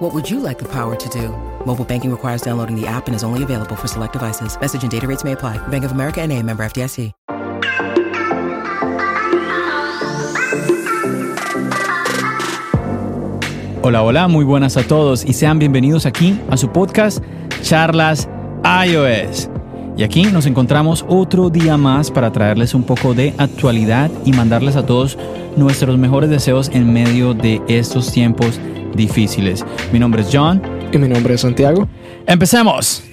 What would you like the power to do? Mobile banking requires downloading the app and is only available for select devices. Message and data rates may apply. Bank of America and a member FDIC. Hola, hola, muy buenas a todos y sean bienvenidos aquí a su podcast Charlas iOS. Y aquí nos encontramos otro día más para traerles un poco de actualidad y mandarles a todos nuestros mejores deseos en medio de estos tiempos difíciles. Mi nombre es John. Y mi nombre es Santiago. ¡Empecemos!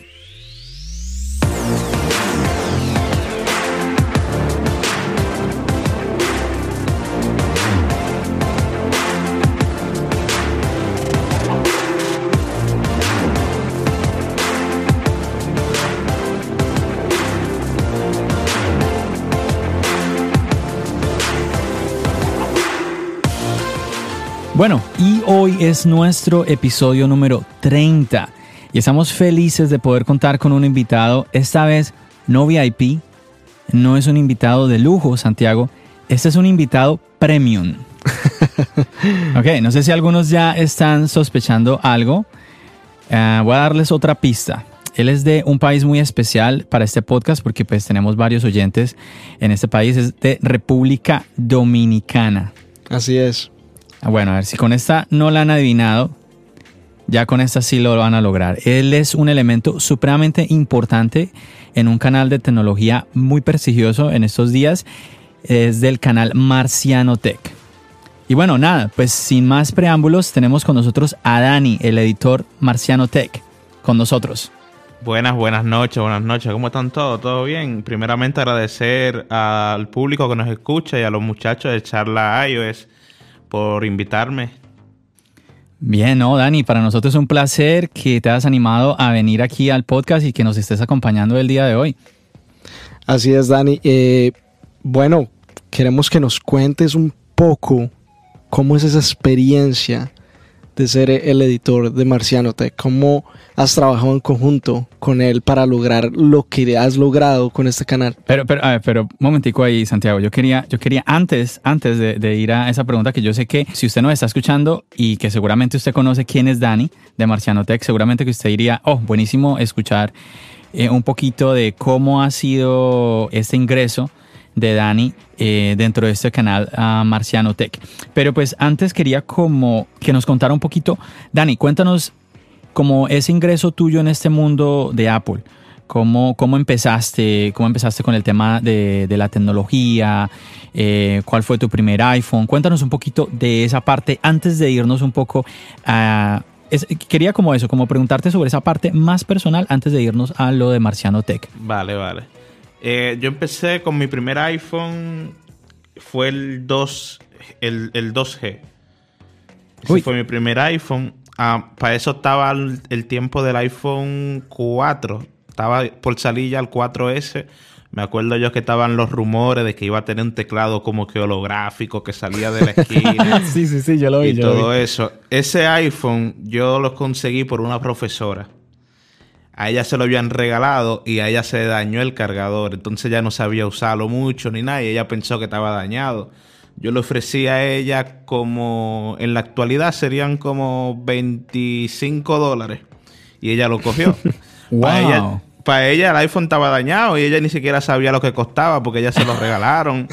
Bueno, y hoy es nuestro episodio número 30 y estamos felices de poder contar con un invitado, esta vez no VIP, no es un invitado de lujo, Santiago, este es un invitado premium. ok, no sé si algunos ya están sospechando algo. Uh, voy a darles otra pista. Él es de un país muy especial para este podcast porque pues tenemos varios oyentes en este país, es de República Dominicana. Así es. Bueno, a ver, si con esta no la han adivinado, ya con esta sí lo van a lograr. Él es un elemento supremamente importante en un canal de tecnología muy prestigioso en estos días. Es del canal Marciano Tech. Y bueno, nada, pues sin más preámbulos, tenemos con nosotros a Dani, el editor Marciano Tech, con nosotros. Buenas, buenas noches, buenas noches. ¿Cómo están todos? ¿Todo bien? Primeramente agradecer al público que nos escucha y a los muchachos de Charla iOS por invitarme. Bien, no, Dani, para nosotros es un placer que te hayas animado a venir aquí al podcast y que nos estés acompañando el día de hoy. Así es, Dani. Eh, bueno, queremos que nos cuentes un poco cómo es esa experiencia de ser el editor de Marciano Tech. ¿Cómo has trabajado en conjunto con él para lograr lo que has logrado con este canal? Pero, pero, a ver, pero un momentico ahí, Santiago. Yo quería, yo quería antes, antes de, ir a esa pregunta, que yo sé que si usted nos está escuchando y que seguramente usted conoce quién es Dani de Marciano Tech, seguramente que usted diría, oh, buenísimo escuchar eh, un poquito de cómo ha sido este ingreso de Dani eh, dentro de este canal uh, Marciano Tech. Pero pues antes quería como que nos contara un poquito, Dani, cuéntanos como ese ingreso tuyo en este mundo de Apple. ¿Cómo, cómo empezaste? ¿Cómo empezaste con el tema de, la tecnología? Eh, ¿Cuál fue tu primer iPhone? Cuéntanos un poquito de esa parte antes de irnos un poco a... Es, quería como eso, como preguntarte sobre esa parte más personal antes de irnos a lo de Marciano Tech. Vale, vale. Eh, yo empecé con mi primer iPhone, fue el 2, el, el 2G. Ese Uy. fue mi primer iPhone. Ah, para eso estaba el, el, tiempo del iPhone 4. Estaba por salir ya el 4S. Me acuerdo yo que estaban los rumores de que iba a tener un teclado como que holográfico que salía de la esquina. sí, sí, sí, yo lo vi. Y yo todo vi. eso. Ese iPhone yo lo conseguí por una profesora a ella se lo habían regalado y a ella se dañó el cargador. Entonces ella no sabía usarlo mucho ni nada y ella pensó que estaba dañado. Yo le ofrecí a ella como, en la actualidad serían como 25 dólares. Y ella lo cogió. wow. Para ella, para ella el iPhone estaba dañado y ella ni siquiera sabía lo que costaba porque ella se lo regalaron.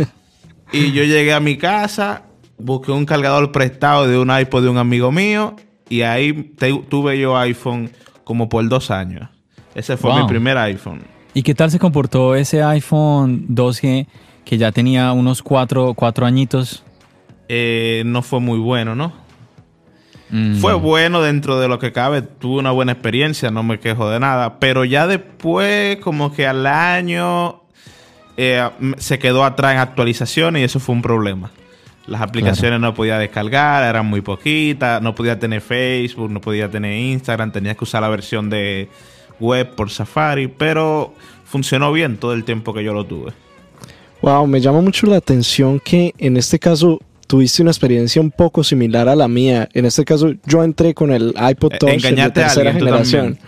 y yo llegué a mi casa, busqué un cargador prestado de un iPod de un amigo mío y ahí te, tuve yo iPhone como por dos años. Ese fue wow. mi primer iPhone. ¿Y qué tal se comportó ese iPhone 2G que ya tenía unos cuatro, cuatro añitos? Eh, no fue muy bueno, ¿no? Mm. Fue bueno dentro de lo que cabe. Tuve una buena experiencia, no me quejo de nada. Pero ya después, como que al año, eh, se quedó atrás en actualizaciones y eso fue un problema. Las aplicaciones claro. no podía descargar, eran muy poquitas, no podía tener Facebook, no podía tener Instagram, tenías que usar la versión de web por Safari, pero funcionó bien todo el tiempo que yo lo tuve. Wow, me llama mucho la atención que en este caso tuviste una experiencia un poco similar a la mía. En este caso, yo entré con el iPod Eh, Touch de a tercera alguien, generación.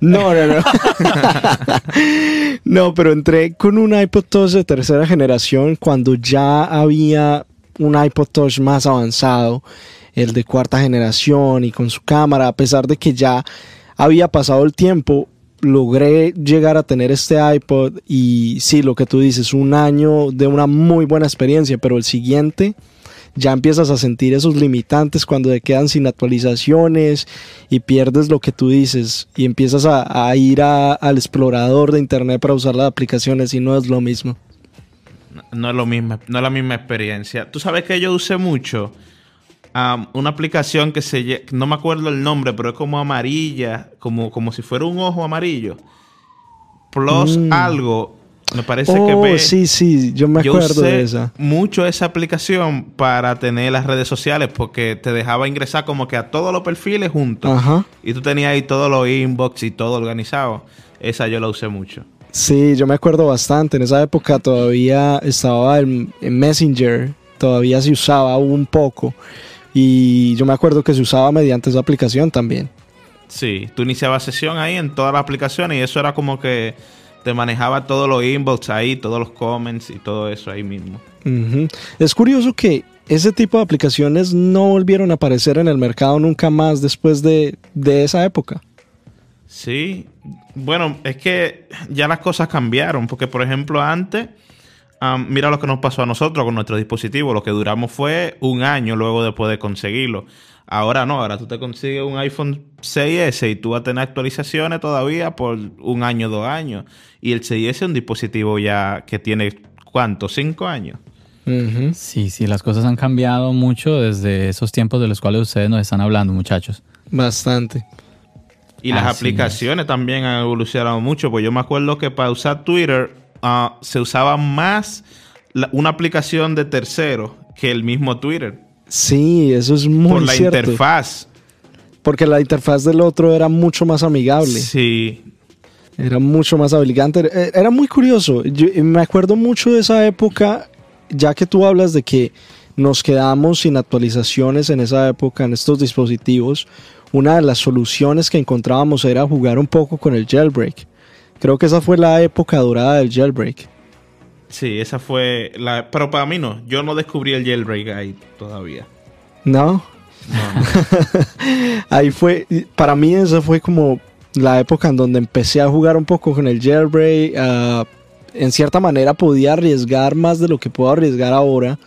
No, no, no. no, pero entré con un iPod Touch de tercera generación cuando ya había un iPod Touch más avanzado, el de cuarta generación y con su cámara, a pesar de que ya había pasado el tiempo, logré llegar a tener este iPod y sí, lo que tú dices, un año de una muy buena experiencia, pero el siguiente ya empiezas a sentir esos limitantes cuando te quedan sin actualizaciones y pierdes lo que tú dices y empiezas a, ir al explorador de internet para usar las aplicaciones y no es lo mismo. No, es lo mismo, no es la misma experiencia. Tú sabes que yo usé mucho am, una aplicación que se no me acuerdo el nombre, pero es como amarilla, como, como si fuera un ojo amarillo. Plus Mm. algo, me parece que Oh, ve. sí, sí, yo me Yo acuerdo usé de esa. mucho esa aplicación para tener las redes sociales porque te dejaba ingresar como que a todos los perfiles juntos. Ajá. Y tú tenías ahí todos los inbox y todo organizado. Esa yo la usé mucho. Sí, yo me acuerdo bastante. En esa época todavía estaba el Messenger, todavía se usaba un poco. Y yo me acuerdo que se usaba mediante esa aplicación también. Sí, tú iniciabas sesión ahí en todas las aplicaciones y eso era como que te manejaba todos los inbox ahí, todos los comments y todo eso ahí mismo. Es curioso que ese tipo de aplicaciones no volvieron a aparecer en el mercado nunca más después de, de esa época. Sí, bueno, es que ya las cosas cambiaron, porque por ejemplo antes, am, mira lo que nos pasó a nosotros con nuestro dispositivo, lo que duramos fue un año luego de poder conseguirlo. Ahora no, ahora tú te consigues un iPhone 6S y tú vas a tener actualizaciones todavía por un año, dos años. Y el 6S es un dispositivo ya que tiene, ¿cuánto? ¿Cinco años? Sí, sí, las cosas han cambiado mucho desde esos tiempos de los cuales ustedes nos están hablando, muchachos. Bastante. Y las aplicaciones también han evolucionado mucho. Pues yo me acuerdo que para usar Twitter ah, se usaba más la- una aplicación de tercero que el mismo Twitter. Sí, eso es muy por la cierto. interfaz. Porque la interfaz del otro era mucho más amigable. Sí. Era mucho más habilitante. Eh, Era muy curioso. Yo me acuerdo mucho de esa época, ya que tú hablas de que nos quedamos sin actualizaciones en esa época en estos dispositivos. Una de las soluciones que encontrábamos era jugar un poco con el jailbreak. Creo que esa fue la época dorada del jailbreak. Sí, esa fue la... Pero para mí no. Yo no descubrí el jailbreak ahí todavía. ¿No? Ahí fue, para mí esa fue como la época en donde empecé a jugar un poco con el jailbreak. ah, en cierta manera podía arriesgar más de lo que puedo arriesgar ahora,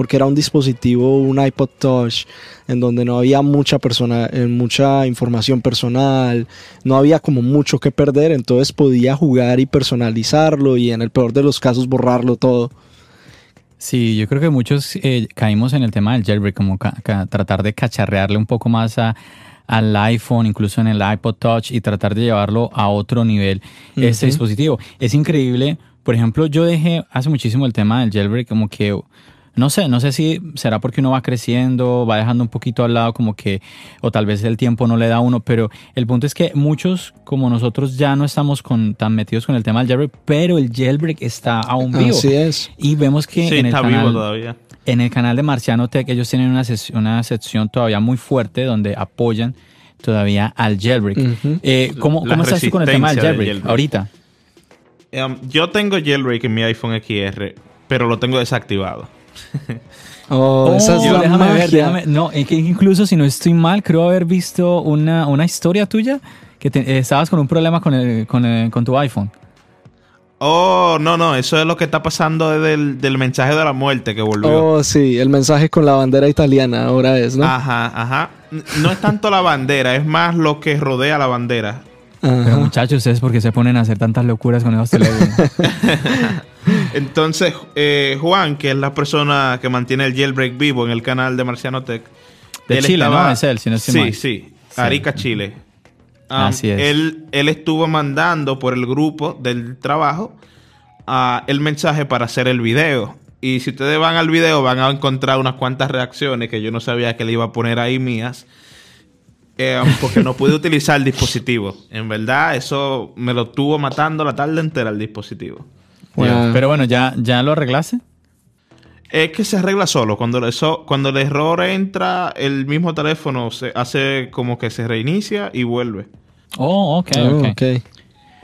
porque era un dispositivo, un iPod Touch, en donde no había mucha persona, eh, mucha información personal, no había como mucho que perder, entonces podía jugar y personalizarlo y en el peor de los casos borrarlo todo. Sí, yo creo que muchos eh, caímos en el tema del jailbreak, como tratar de cacharrearle un poco más a, al iPhone, incluso en el iPod Touch, y tratar de llevarlo a otro nivel este dispositivo. Es increíble. Por ejemplo, yo dejé hace muchísimo el tema del jailbreak, como que no sé, no sé si será porque uno va creciendo, va dejando un poquito al lado como que, o tal vez el tiempo no le da a uno, pero el punto es que muchos como nosotros ya no estamos con, tan metidos con el tema del jailbreak, pero el jailbreak está aún vivo. Así es. Y vemos que Sí, en, el está canal, vivo todavía. en el canal de Marciano Tech ellos tienen una, ses- una sección todavía muy fuerte donde apoyan todavía al jailbreak. Eh, ¿Cómo, cómo estás tú con el tema del jailbreak, jailbreak. ahorita? Um, yo tengo jailbreak en mi iPhone XR, pero lo tengo desactivado. Oh, esa es Oh, la déjame ver, déjame. No, incluso si no estoy mal, creo haber visto una, una historia tuya que te- eh, estabas con un problema con, el, con, el- con tu iPhone. Oh, no, no, eso es lo que está pasando desde el del mensaje de la muerte que volvió. Oh, sí, el mensaje con la bandera italiana ahora es, ¿no? Ajá, ajá. No es tanto la bandera, es más lo que rodea la bandera. Ajá. Pero muchachos, ¿ustedes por qué se ponen a hacer tantas locuras con esos teléfonos? Entonces, eh, Juan, que es la persona que mantiene el jailbreak vivo en el canal de Marciano Tech. De él Chile, ¿no? Es él, si no estoy Sí, sí, Sí. Arica, Chile. Um, Así es. Él, él estuvo mandando por el grupo del trabajo el mensaje para hacer el video. Y si ustedes van al video van a encontrar unas cuantas reacciones que yo no sabía que le iba a poner ahí mías. Eh, porque no pude utilizar el dispositivo. En verdad, eso me lo tuvo matando la tarde entera el dispositivo. Pero bueno, ¿ya, ¿ya lo arreglaste? Es que se arregla solo. Cuando, eso, cuando el error entra, el mismo teléfono se hace como que se reinicia y vuelve. Oh, ok, Oh, ok. ok.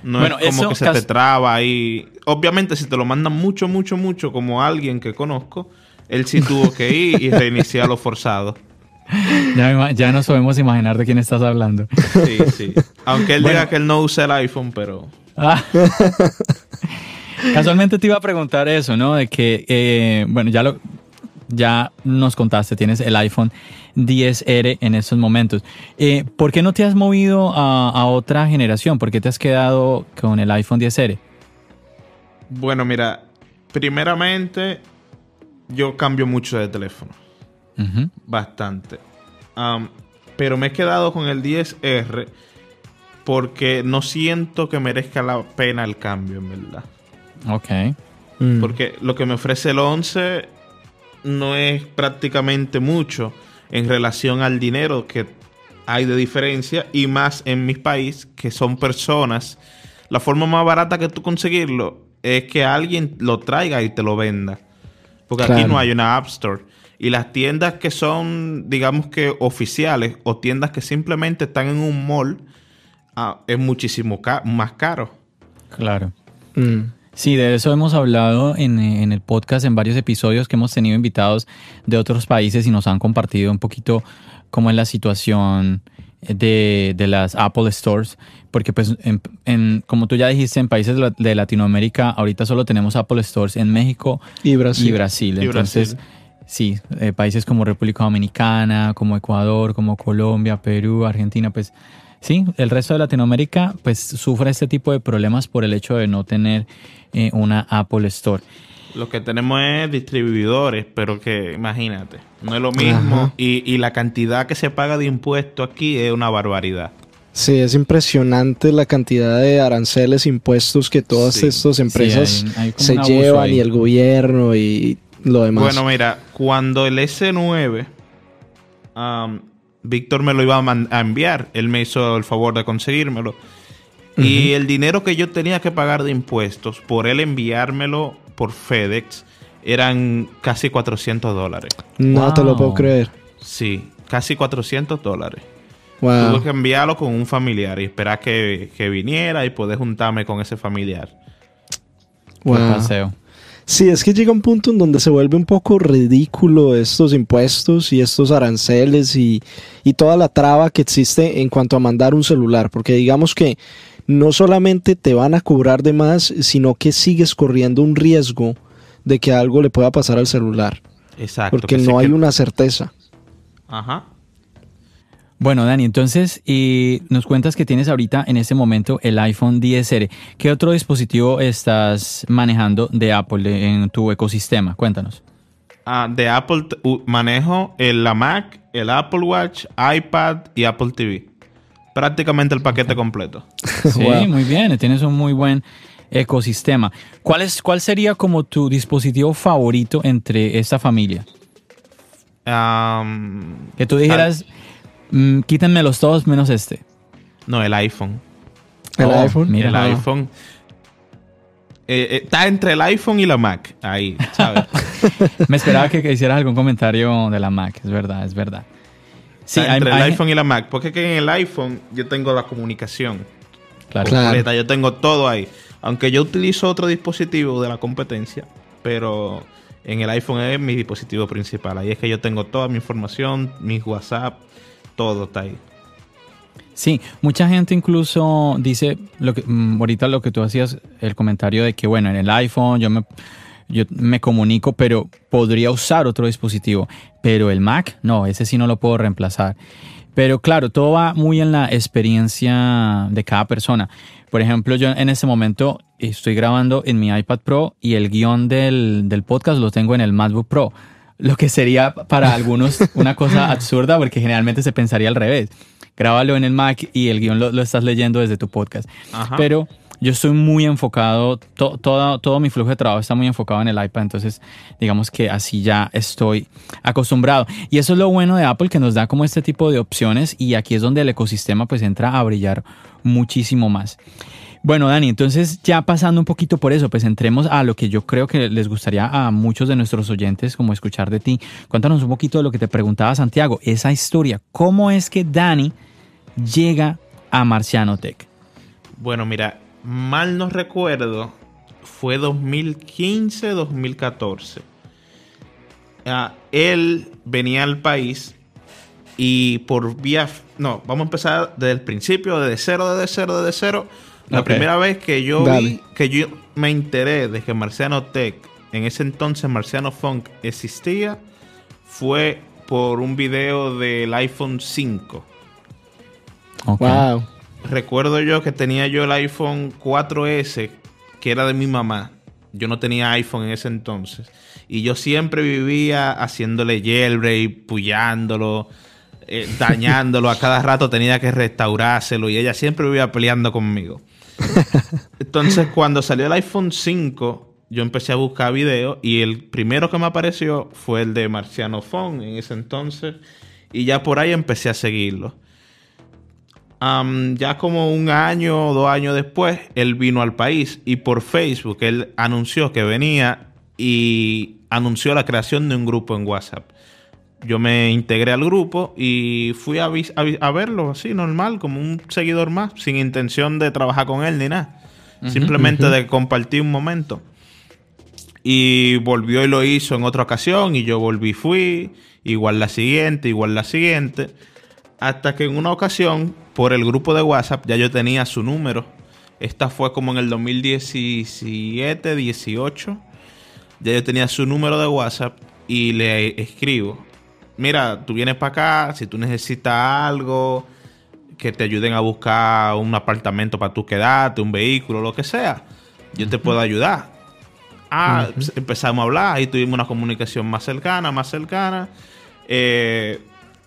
No Bueno, es como eso que se te traba ahí. Obviamente, si te lo mandan mucho, mucho, mucho, como alguien que conozco, él sí tuvo que ir y reiniciarlo forzado. Ya, ya nos podemos imaginar de quién estás hablando. Sí, sí. Aunque él Bueno. diga que él no usa el iPhone, pero. Ah. Casualmente te iba a preguntar eso, ¿no? De que, eh, bueno, ya lo, ya nos contaste, tienes el iPhone 10R en estos momentos. Eh, ¿Por qué no te has movido a, a otra generación? ¿Por qué te has quedado con el iPhone 10R? Bueno, mira, primeramente, yo cambio mucho de teléfono. Bastante. Pero me he quedado con el 10R porque no siento que merezca la pena el cambio, en verdad. Ok. Mm. Porque lo que me ofrece el 11 no es prácticamente mucho en relación al dinero que hay de diferencia y más en mi país que son personas. La forma más barata que tú conseguirlo es que alguien lo traiga y te lo venda. Porque aquí no hay una App Store. Y las tiendas que son, digamos que oficiales o tiendas que simplemente están en un mall, ah, es muchísimo ca- más caro. Claro. Mm. Sí, de eso hemos hablado en, en el podcast en varios episodios que hemos tenido invitados de otros países y nos han compartido un poquito cómo es la situación de, de las Apple Stores, porque pues en, en- como tú ya dijiste, en países de la- de Latinoamérica ahorita solo tenemos Apple Stores en México Y Brasil. y Brasil. Y Entonces, Brasil. Sí, eh, países como República Dominicana, como Ecuador, como Colombia, Perú, Argentina, pues sí, el resto de Latinoamérica pues sufre este tipo de problemas por el hecho de no tener eh, una Apple Store. Lo que tenemos es distribuidores, pero que imagínate, no es lo mismo. Y, y la cantidad que se paga de impuestos aquí es una barbaridad. Sí, es impresionante la cantidad de aranceles, impuestos que todas Sí. estas empresas hay- hay como se llevan ahí. y el gobierno y lo demás. Bueno, mira, cuando el S9, am, Víctor me lo iba a, enviar, él me hizo el favor de conseguírmelo. Y el dinero que yo tenía que pagar de impuestos por él enviármelo por FedEx eran casi 400 dólares. no te lo puedo creer. Sí, casi 400 dólares. Wow. Tuve que enviarlo con un familiar y esperar que, que viniera y poder juntarme con ese familiar. Wow. paseo. Sí, es que llega un punto en donde se vuelve un poco ridículo estos impuestos y estos aranceles y, y toda la traba que existe en cuanto a mandar un celular, porque digamos que no solamente te van a cobrar de más, sino que sigues corriendo un riesgo de que algo le pueda pasar al celular, Exacto. porque que sé no hay que- una certeza. Ajá. Bueno, Dani, entonces y nos cuentas que tienes ahorita en este momento el iPhone 10R. ¿Qué otro dispositivo estás manejando de Apple en tu ecosistema? Cuéntanos. Ah, de Apple manejo el, la Mac, el Apple Watch, iPad y Apple TV. Prácticamente el paquete completo. Sí, Wow. muy bien, tienes un muy buen ecosistema. ¿Cuál, es, ¿Cuál sería como tu dispositivo favorito entre esta familia? Am, Que tú dijeras, mm, quítenmelos todos menos este. no, el iPhone. El Oh, iPhone. mira. el iPhone. Eh, eh, está entre el iPhone y la Mac. Ahí, ¿sabes? Me esperaba que, que hicieras algún comentario de la Mac, es verdad, es verdad. Sí, Está hay- entre el hay- iPhone y la Mac. Porque es que en el iPhone yo tengo la comunicación. Claro. Claro. completa, Yo tengo todo ahí. Aunque yo utilizo otro dispositivo de la competencia, pero en el iPhone es mi dispositivo principal. Ahí es que yo tengo toda mi información, mis WhatsApp, todo está ahí. Sí, mucha gente incluso dice, lo que, mm, ahorita lo que tú hacías, el comentario de que, bueno, en el iPhone yo me, yo me comunico, pero podría usar otro dispositivo. Pero el Mac, no, ese sí no lo puedo reemplazar. Pero claro, todo va muy en la experiencia de cada persona. Por ejemplo, yo en este momento estoy grabando en mi iPad Pro y el guion del, del podcast lo tengo en el MacBook Pro. Lo que sería para algunos una cosa absurda porque generalmente se pensaría al revés. Grábalo en el Mac y el guion lo, lo estás leyendo desde tu podcast. Ajá. Pero yo estoy muy enfocado, todo, todo mi flujo de trabajo está muy enfocado en el iPad, entonces digamos que así ya estoy acostumbrado. Y eso es lo bueno de Apple, que nos da como este tipo de opciones y aquí es donde el ecosistema pues entra a brillar muchísimo más. Bueno, Dani, entonces ya pasando un poquito por eso, pues entremos a lo que yo creo que les gustaría a muchos de nuestros oyentes como escuchar de ti. Cuéntanos un poquito de lo que te preguntaba Santiago, esa historia, ¿cómo es que Dani llega a Marciano Tech? Bueno, mira, mal no recuerdo, fue 2015-2014. Ah, él venía al país y por vía... No, vamos a empezar desde el principio, desde cero, desde cero, desde cero la primera vez que yo vi, que yo me enteré de que Marciano Tech, en ese entonces Marciano Funk existía, fue por un video del iPhone 5. Wow. Recuerdo yo que tenía yo el iPhone 4S, que era de mi mamá. Yo no tenía iPhone en ese entonces. Y yo siempre vivía haciéndole jailbreak, puyándolo, eh, dañándolo. A cada rato tenía que restaurárselo. Y ella siempre vivía peleando conmigo. Entonces, cuando salió el iPhone 5, yo empecé a buscar videos y el primero que me apareció fue el de Marciano Phone en ese entonces. Y ya por ahí empecé a seguirlo. ya como un año o dos años después, él vino al país y por Facebook él anunció que venía y anunció la creación de un grupo en WhatsApp yo me integré al grupo y fui a, verlo así, normal, como un seguidor más, sin intención de trabajar con él ni nada. Simplemente de compartir un momento. Y volvió y lo hizo en otra ocasión y yo volví y fui, igual la siguiente, igual la siguiente. Hasta que en una ocasión, por el grupo de WhatsApp, ya yo tenía su número. Esta fue como en el 2017, 18. Ya yo tenía su número de WhatsApp y le escribo mira, tú vienes para acá, si tú necesitas algo, que te ayuden a buscar un apartamento para tú quedarte, un vehículo, lo que sea, yo te puedo ayudar. Ah, pues, empezamos a hablar, y tuvimos una comunicación más cercana, más cercana. Eh,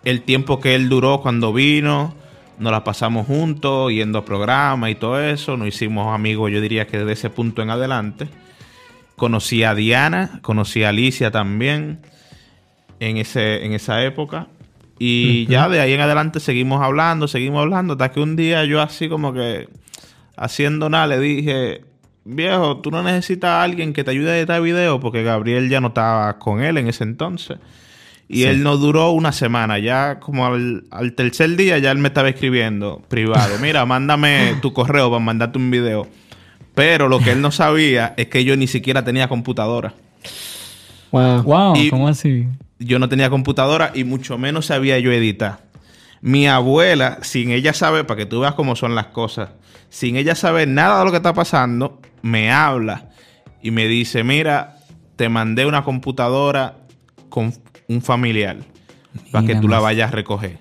el tiempo que él duró cuando vino, nos la pasamos juntos, yendo a programas y todo eso. Nos hicimos amigos, yo diría que desde ese punto en adelante. Conocí a Diana, conocí a Alicia también en, ese, en esa época. Y ya de ahí en adelante seguimos hablando, seguimos hablando, hasta que un día yo así como que haciendo nada le dije, viejo, tú no necesitas a alguien que te ayude a editar video porque Gabriel ya no estaba con él en ese entonces. Y él no duró una semana, ya como al, al, tercer día ya él me estaba escribiendo privado, mira, mándame tu correo para mandarte un video. Pero lo que él no sabía es que yo ni siquiera tenía computadora. Wow, wow ¿cómo así? Yo no tenía computadora y mucho menos sabía yo editar. Mi abuela, sin ella saber, para que tú veas cómo son las cosas, sin ella saber nada de lo que está pasando, me habla y me dice, mira, te mandé una computadora con un familiar para que tú la vayas a recoger.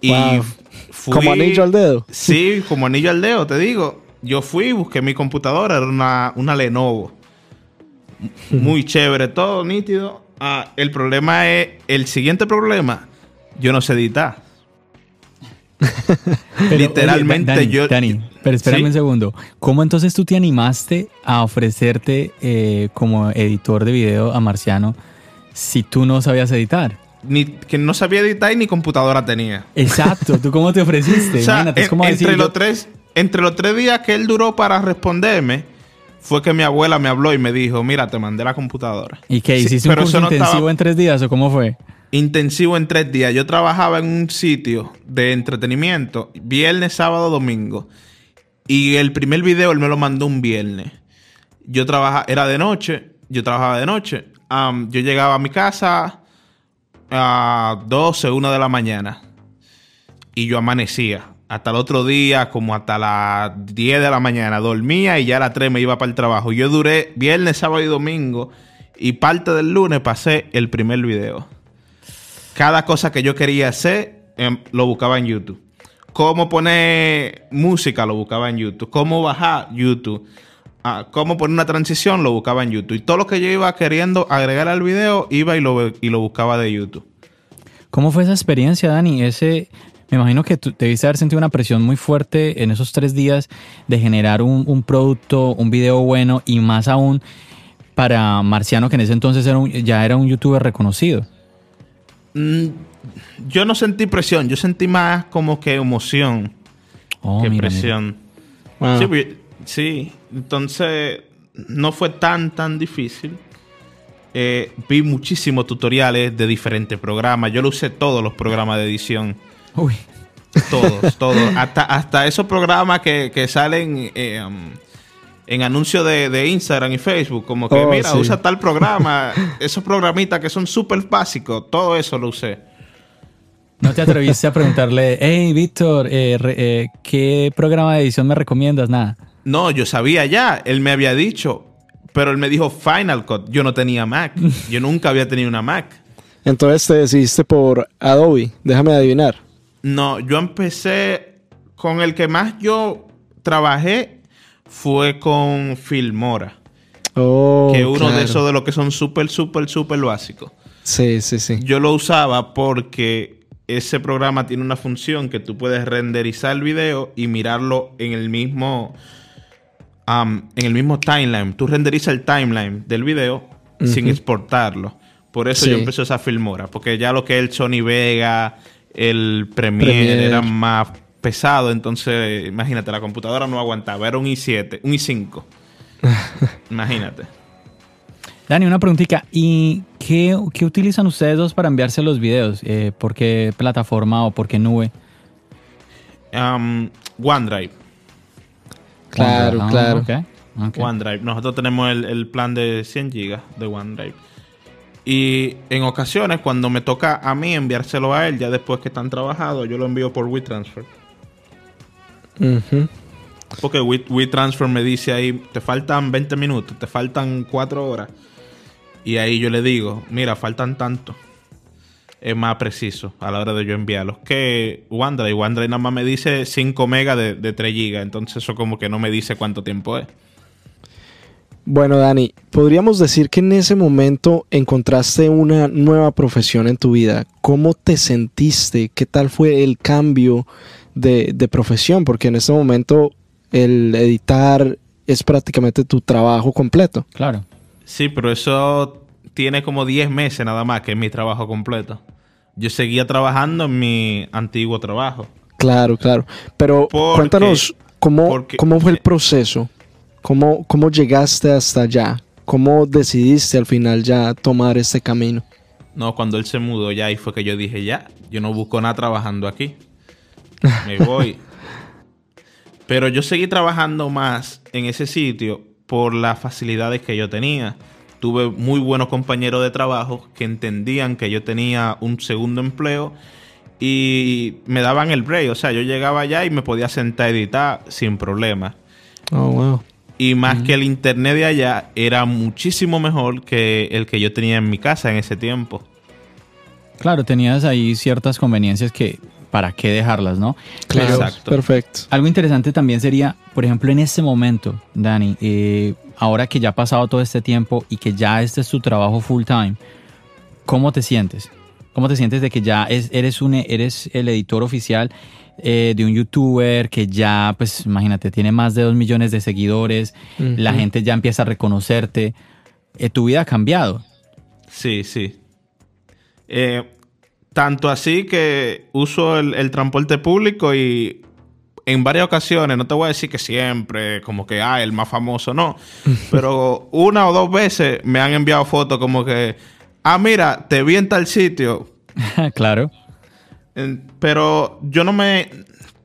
Y como anillo al dedo. Sí, como anillo al dedo, te digo. Yo fui, busqué mi computadora, era una, una Lenovo. Muy chévere, todo nítido. Ah, el problema es, el siguiente problema, yo no sé editar. Literalmente yo... Dani, pero espérame un segundo. ¿Cómo entonces tú te animaste a ofrecerte eh, como editor de video a Marciano si tú no sabías editar? Ni, que no sabía editar y ni computadora tenía. Exacto. ¿Tú cómo te ofreciste? entre, los tres, entre los tres días que él duró para responderme, fue que mi abuela me habló y me dijo, mira, te mandé la computadora. ¿Y qué? ¿Hiciste un curso intensivo en tres días o cómo fue? Intensivo en tres días. Yo trabajaba en un sitio de entretenimiento viernes, sábado, domingo. Y el primer video él me lo mandó un viernes. Yo trabajaba, era de noche, yo trabajaba de noche. yo llegaba a mi casa a 12, 1 de la mañana. Y yo amanecía hasta el otro día, como hasta las 10 de la mañana, dormía y ya a las 3 me iba para el trabajo. Yo duré viernes, sábado y domingo y parte del lunes pasé el primer video. Cada cosa que yo quería hacer em, lo buscaba en YouTube. Cómo poner música lo buscaba en YouTube. Cómo bajar YouTube. Ah, cómo poner una transición lo buscaba en YouTube. Y todo lo que yo iba queriendo agregar al video iba y lo, y lo buscaba de YouTube. ¿Cómo fue esa experiencia, Dani? Ese, Me imagino que tú debiste haber sentido una presión muy fuerte en esos tres días de generar un, un producto, un video bueno y más aún para Marciano, que en ese entonces era un- ya era un youtuber reconocido. Mm, yo no sentí presión, yo sentí más como que emoción Oh, que mira, mira. presión. Wow. Sí, sí, entonces no fue tan, tan difícil. Eh, vi muchísimos tutoriales de diferentes programas. Yo lo usé todos los programas de edición. Uy, Todos, todos. Hasta, hasta esos programas que, que salen eh, um, en anuncios de, de Instagram y Facebook. Como que, Oh, mira, sí. usa tal programa. esos programitas que son súper básicos. Todo eso lo usé. ¿no te atreviste a preguntarle, hey, Víctor, eh, eh, ¿qué programa de edición me recomiendas? Nada. No, yo sabía ya. Él me había dicho. Pero él me dijo Final Cut. Yo no tenía Mac. Yo nunca había tenido una Mac. Entonces te decidiste por Adobe. Déjame adivinar. No, yo empecé con el que más yo trabajé fue con Filmora. Oh, que uno claro. de esos de los que son súper, súper, súper básicos. Sí, sí, sí. Yo lo usaba porque ese programa tiene una función que tú puedes renderizar el video y mirarlo en el mismo en el mismo timeline. Tú renderizas el timeline del video sin exportarlo. Por eso Sí. yo empecé a usar Filmora, porque ya lo que es el Sony Vega, el Premiere, Premiere. era más pesado, entonces imagínate, la computadora no aguantaba, era un i7, un i5. imagínate. Dani, una preguntita. ¿Y qué, qué utilizan ustedes dos para enviarse los videos? Eh, ¿Por qué plataforma o por qué nube? OneDrive. Claro, claro. OneDrive. Nosotros tenemos el, el plan de 100 gigas de OneDrive. Y en ocasiones, cuando me toca a mí enviárselo a él, ya después que están trabajados, yo lo envío por WeTransfer. Porque We- WeTransfer me dice ahí, te faltan 20 minutos, te faltan 4 horas. Y ahí yo le digo, mira, faltan tanto. Es más preciso a la hora de yo enviarlos que OneDrive. OneDrive nada más me dice 5 megas de, de 3 gigas. Entonces eso como que no me dice cuánto tiempo es. Bueno, Dani, podríamos decir que en ese momento encontraste una nueva profesión en tu vida. ¿Cómo te sentiste? ¿Qué tal fue el cambio de, de profesión? Porque en este momento el editar es prácticamente tu trabajo completo. Claro. Sí, pero eso tiene como 10 meses nada más que es mi trabajo completo. Yo seguía trabajando en mi antiguo trabajo. Claro, claro. Pero Porque- cuéntanos cómo, porque- cómo fue el proceso. ¿Cómo, ¿Cómo llegaste hasta allá? ¿Cómo decidiste al final ya tomar este camino? No, cuando él se mudó ya ahí fue que yo dije, ya, yo no busco nada trabajando aquí. Me voy. Pero yo seguí trabajando más en ese sitio por las facilidades que yo tenía. Tuve muy buenos compañeros de trabajo que entendían que yo tenía un segundo empleo y me daban el break. O sea, yo llegaba allá y me podía sentar a editar sin problema. Oh, wow. Y más que el internet de allá era muchísimo mejor que el que yo tenía en mi casa en ese tiempo. Claro, tenías ahí ciertas conveniencias que, ¿para qué dejarlas, no? Claro, Exacto. perfecto. Algo interesante también sería, por ejemplo, en este momento, Dani, eh, ahora que ya ha pasado todo este tiempo y que ya este es tu trabajo full time, ¿cómo te sientes? ¿Cómo te sientes de que ya es- eres, un, eres el editor oficial eh, de un youtuber que ya, pues imagínate, tiene más de dos millones de seguidores, la gente ya empieza a reconocerte, eh, tu vida ha cambiado. Sí, sí. Eh, tanto así que uso el, el transporte público y en varias ocasiones, no te voy a decir que siempre, como que, ah, el más famoso, no. Pero una o dos veces me han enviado fotos como que, ah, mira, te vi en tal sitio. claro. Pero yo no me.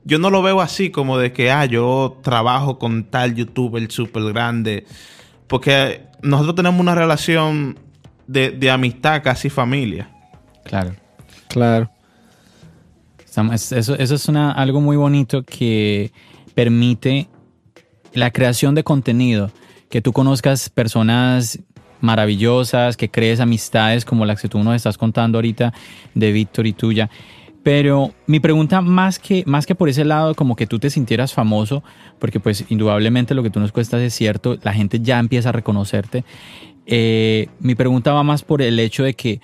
Yo no lo veo así como de que, ah, yo trabajo con tal youtuber súper grande. Porque nosotros tenemos una relación de, de amistad, casi familia. Claro. Claro. Eso, eso es una, algo muy bonito que permite la creación de contenido, que tú conozcas personas maravillosas, que crees amistades como las que tú nos estás contando ahorita de Víctor y tuya. Pero mi pregunta más que, más que por ese lado, como que tú te sintieras famoso, porque pues indudablemente lo que tú nos cuestas es cierto, la gente ya empieza a reconocerte. Eh, mi pregunta va más por el hecho de que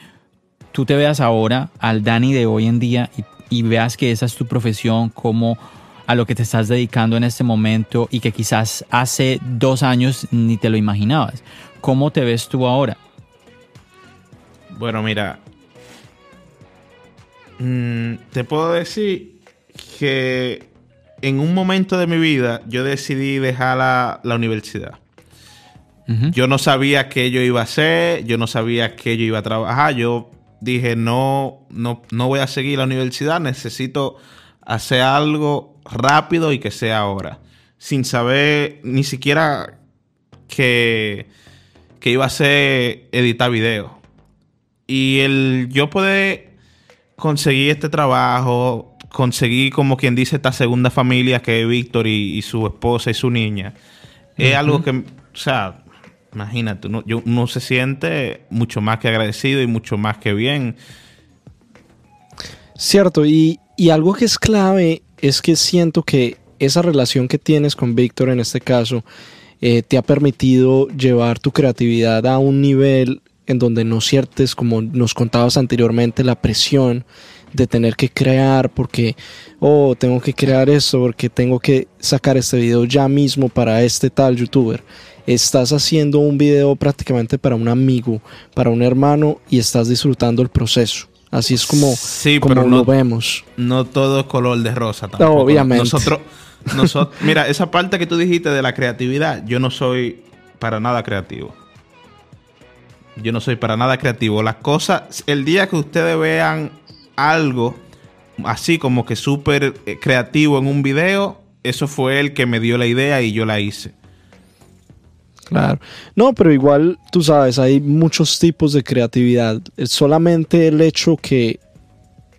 tú te veas ahora al Dani de hoy en día y y veas que esa es tu profesión, como a lo que te estás dedicando en este momento y que quizás hace dos años ni te lo imaginabas. ¿Cómo te ves tú ahora? Bueno, mira, mm, te puedo decir que en un momento de mi vida yo decidí dejar la, la universidad. Yo no sabía qué yo iba a hacer, yo no sabía qué yo iba a trabajar. Yo dije, no, no, no voy a seguir la universidad, necesito hacer algo rápido y que sea ahora. Sin saber ni siquiera que, que iba a ser editar video. Y el yo poder conseguir este trabajo, conseguir como quien dice esta segunda familia que es Víctor y, su esposa y su niña, es algo que, o sea, Imagínate, uno, yo, uno se siente mucho más que agradecido y mucho más que bien. Cierto, y, algo que es clave es que siento que esa relación que tienes con Víctor en este caso eh, te ha permitido llevar tu creatividad a un nivel en donde no sientes, como nos contabas anteriormente, la presión de tener que crear porque, oh, tengo que crear esto porque tengo que sacar este video ya mismo para este tal youtuber estás haciendo un video prácticamente para un amigo, para un hermano y estás disfrutando el proceso. Así es como, como lo no, vemos. No todo es color de rosa tampoco. Obviamente. Nosotros, nosotros, mira, esa parte que tú dijiste de la creatividad, yo no soy para nada creativo. Yo no soy para nada creativo. Las cosas, el día que ustedes vean algo así como que súper eh, creativo en un video, eso fue el que me dio la idea y yo la hice. Claro. No, pero igual, tú sabes, hay muchos tipos de creatividad. Solamente el hecho que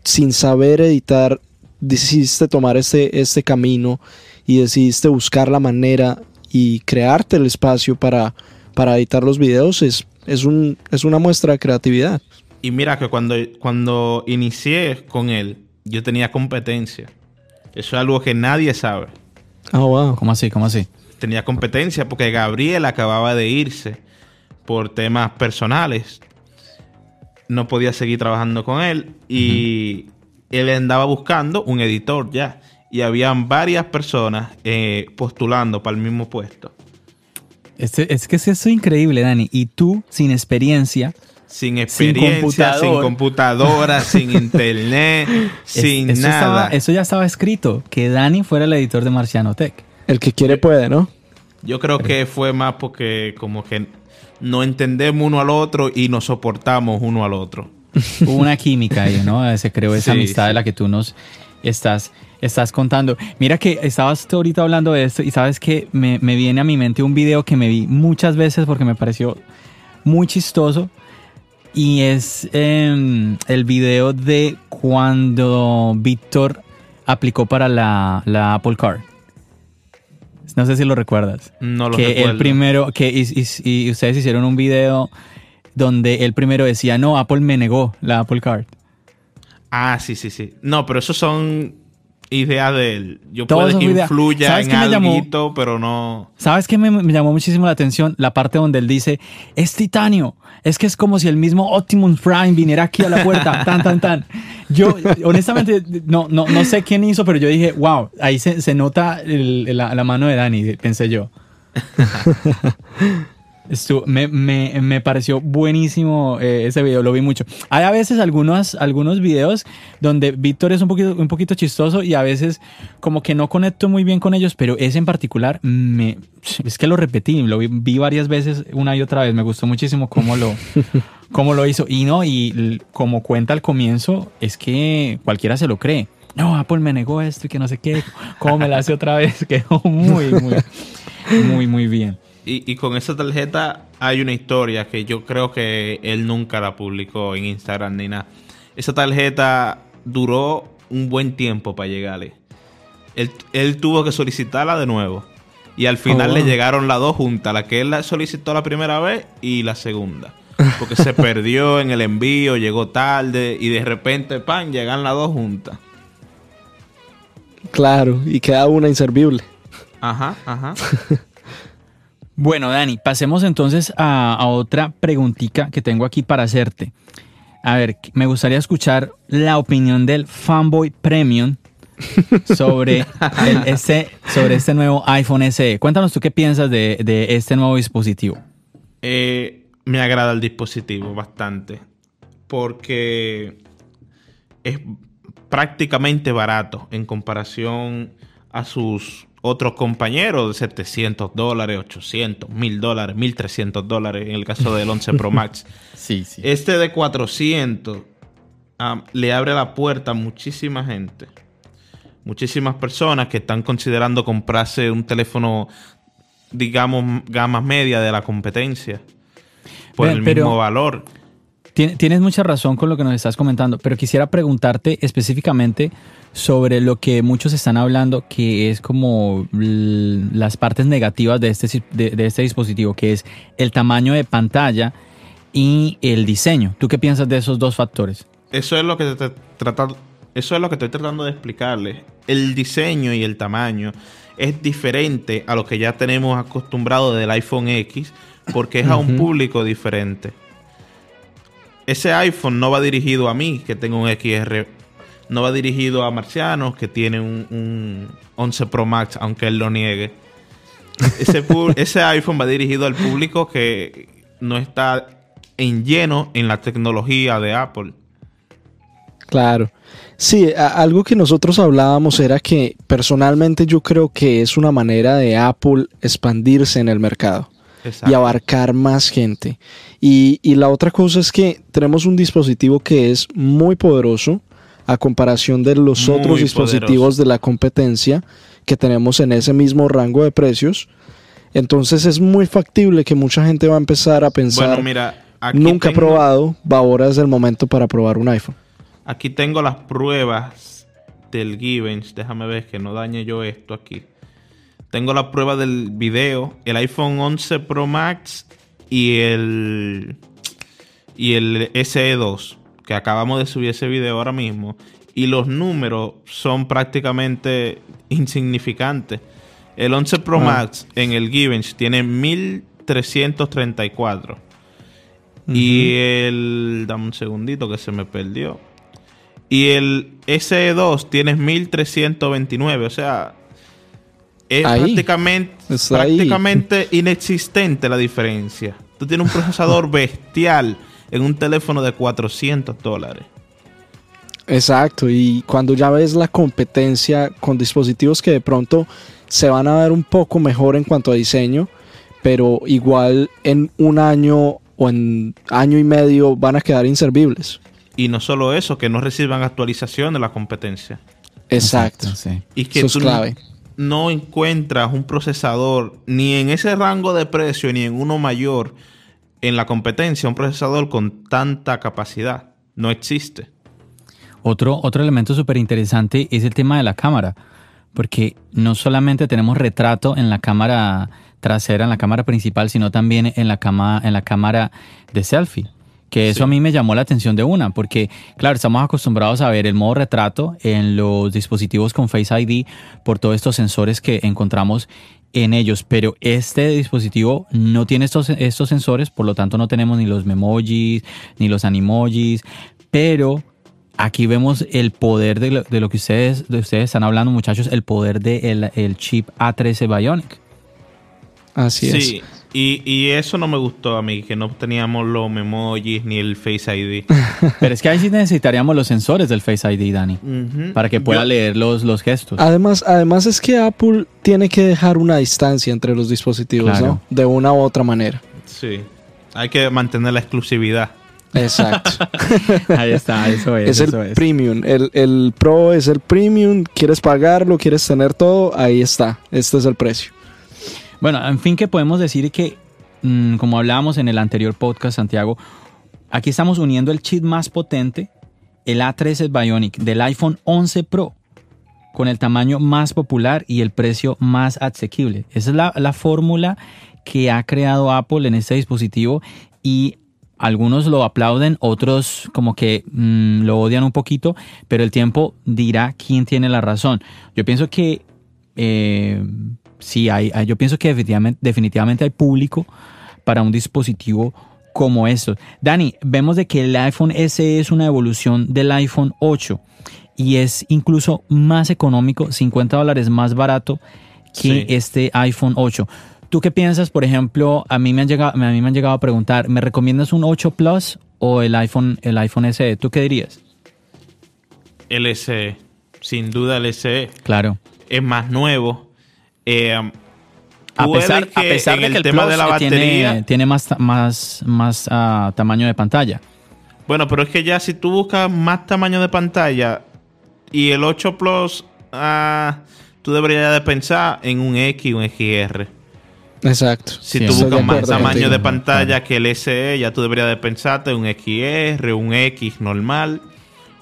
sin saber editar decidiste tomar este, este camino y decidiste buscar la manera y crearte el espacio para, para editar los videos es, es, un, es una muestra de creatividad. Y mira que cuando, cuando inicié con él, yo tenía competencia. Eso es algo que nadie sabe. Ah, wow. ¿Cómo así? ¿Cómo así? tenía competencia porque Gabriel acababa de irse por temas personales. No podía seguir trabajando con él y él andaba buscando un editor ya. Y habían varias personas eh, postulando para el mismo puesto. Este, es que eso es increíble, Dani. Y tú, sin experiencia, sin experiencia, sin, computadora, sin internet, sin nada. eso ya estaba escrito, que Dani fuera el editor de Marciano Tech. El que quiere puede, ¿no? Yo creo que fue más porque como que no entendemos uno al otro y nos soportamos uno al otro. Hubo una química ahí, ¿no? Se creó esa amistad de la que tú nos estás, estás contando. Mira que estabas ahorita hablando de esto y sabes que me, viene a mi mente un video que me vi muchas veces porque me pareció muy chistoso. Y es em, el video de cuando Víctor aplicó para la, la Apple Card. No sé si lo recuerdas. No lo que recuerdo. El primero, que y, ustedes hicieron un video donde el primero decía, no, Apple me negó la Apple Card. Ah, sí, sí, sí. No, pero esos son ideas de él. Yo puedo que influya en algo, pero no... ¿Sabes qué me, llamó muchísimo la atención? La parte donde él dice, es titanio. Es que es como si el mismo Optimus Prime viniera aquí a la puerta, tan, tan, tan. Yo, honestamente, no, no, no sé quién hizo, pero yo dije, wow, ahí se, se nota la, la, mano de Dani, pensé yo. me, me, me, pareció buenísimo eh, ese video, lo vi mucho. Hay a veces algunos, algunos videos donde Víctor es un poquito, un poquito chistoso y a veces como que no conecto muy bien con ellos, pero ese en particular me, es que lo repetí, lo vi, vi varias veces una y otra vez, me gustó muchísimo cómo lo, cómo lo hizo. Y no, y como cuenta al comienzo, es que cualquiera se lo cree. No, Apple me negó esto y que no sé qué, cómo me la hace otra vez, quedó muy, muy, muy, muy bien. Y, con esa tarjeta hay una historia que yo creo que él nunca la publicó en Instagram ni nada. Esa tarjeta duró un buen tiempo para llegarle. Él, tuvo que solicitarla de nuevo. Y al final oh, le llegaron las dos juntas, la que él solicitó la primera vez y la segunda. Porque se perdió en el envío, llegó tarde y de repente, pan, llegan las dos juntas. Claro, y queda una inservible. Ajá, ajá. Bueno, Dani, pasemos entonces a, otra preguntita que tengo aquí para hacerte. A ver, me gustaría escuchar la opinión del fanboy premium sobre, este, sobre este nuevo iPhone SE. Cuéntanos tú qué piensas de, este nuevo dispositivo. Eh, me agrada el dispositivo bastante porque es prácticamente barato en comparación a sus otros compañeros de 700 dólares, 800, 1000 dólares, 1300 dólares en el caso del 11 Pro Max. sí, sí. Este de 400 ah, le abre la puerta a muchísima gente, muchísimas personas que están considerando comprarse un teléfono, digamos, gama media de la competencia por el mismo valor. Tienes mucha razón con lo que nos estás comentando, pero quisiera preguntarte específicamente sobre lo que muchos están hablando, que es como las partes negativas de este, de, este dispositivo, que es el tamaño de pantalla y el diseño. ¿Tú qué piensas de esos dos factores? Eso es lo que te eso es lo que estoy tratando de explicarles. El diseño y el tamaño es diferente a lo que ya tenemos acostumbrado del iPhone X, porque es a un público diferente ese iPhone no va dirigido a mí, que tengo un XR. No va dirigido a marcianos que tienen un, 11 Pro Max, aunque él lo niegue. Ese, ese iPhone va dirigido al público que no está en lleno en la tecnología de Apple. Claro. Sí, algo que nosotros hablábamos era que personalmente yo creo que es una manera de Apple expandirse en el mercado y abarcar más gente. Y, la otra cosa es que tenemos un dispositivo que es muy poderoso a comparación de los otros dispositivos de la competencia que tenemos en ese mismo rango de precios. Entonces es muy factible que mucha gente va a empezar a pensar, mira, nunca he probado, va ahora es el momento para probar un iPhone. Aquí tengo las pruebas del Givens, déjame ver que no dañe yo esto aquí. Tengo la prueba del video, el iPhone 11 Pro Max y el y el SE2 que acabamos de subir ese video ahora mismo y los números son prácticamente insignificantes. El 11 Pro ah. Max en el Givenchy tiene 1334 y el dame un segundito que se me perdió. Y el SE2 tiene 1329, o sea, es prácticamente, prácticamente inexistente la diferencia. Tú tienes un procesador bestial en un teléfono de 400 dólares. Exacto, y cuando ya ves la competencia con dispositivos que de pronto se van a ver un poco mejor en cuanto a diseño, pero igual en un año o en año y medio van a quedar inservibles. Y no solo eso, que no reciban actualización de la competencia. Exacto. Y que eso es clave no encuentras un procesador ni en ese rango de precio ni en uno mayor en la competencia, un procesador con tanta capacidad. No existe. Otro, otro elemento súper interesante es el tema de la cámara, porque no solamente tenemos retrato en la cámara trasera, en la cámara principal, sino también en la, cama, en la cámara de selfie. Que eso a mí me llamó la atención de una, porque claro, estamos acostumbrados a ver el modo retrato en los dispositivos con Face ID por todos estos sensores que encontramos en ellos, pero este dispositivo no tiene estos, estos sensores, por lo tanto no tenemos ni los memojis, ni los animojis, pero aquí vemos el poder de lo, que ustedes, de ustedes están hablando, muchachos, el poder del de el chip A13 Bionic. Así es. Y, eso no me gustó a mí, que no teníamos los memojis ni el Face ID. Pero es que ahí sí necesitaríamos los sensores del Face ID, Dani, para que pueda leer los, los gestos. Además, además es que Apple tiene que dejar una distancia entre los dispositivos, ¿no? De una u otra manera. Sí, hay que mantener la exclusividad. Exacto. Ahí está, eso es. Es el premium. El, el, Pro es el premium. ¿Quieres pagarlo? ¿Quieres tener todo? Ahí está. Este es el precio. Bueno, en fin, que podemos decir que, mm, como hablábamos en el anterior podcast, Santiago, aquí estamos uniendo el chip más potente, el A13 Bionic del iPhone 11 Pro, con el tamaño más popular y el precio más asequible. Esa es la, fórmula que ha creado Apple en este dispositivo y algunos lo aplauden, otros como que mm, lo odian un poquito, pero el tiempo dirá quién tiene la razón. Yo pienso que eh, sí, hay, yo pienso que definitivamente, definitivamente hay público para un dispositivo como estos. Dani, vemos de que el iPhone SE es una evolución del iPhone 8 y es incluso más económico, 50 dólares más barato que Sí. este iPhone 8. ¿Tú qué piensas, por ejemplo? A mí me han llegado, a mí me han llegado a preguntar, ¿me recomiendas un 8 Plus o el iPhone, el iPhone SE? ¿Tú qué dirías? El SE, sin duda el SE Claro. es más nuevo. Eh, A pesar, a de que el tema Plus de la tiene- batería, tiene, más, más, más ah, tamaño de pantalla. Bueno, pero es que ya si tú buscas más tamaño de pantalla y el 8 Plus, ah, tú deberías de pensar en un X un XR. Exacto. Si Sí, tú buscas más acuerdo tamaño de pantalla que el SE, ya tú deberías de pensarte en un XR, un X normal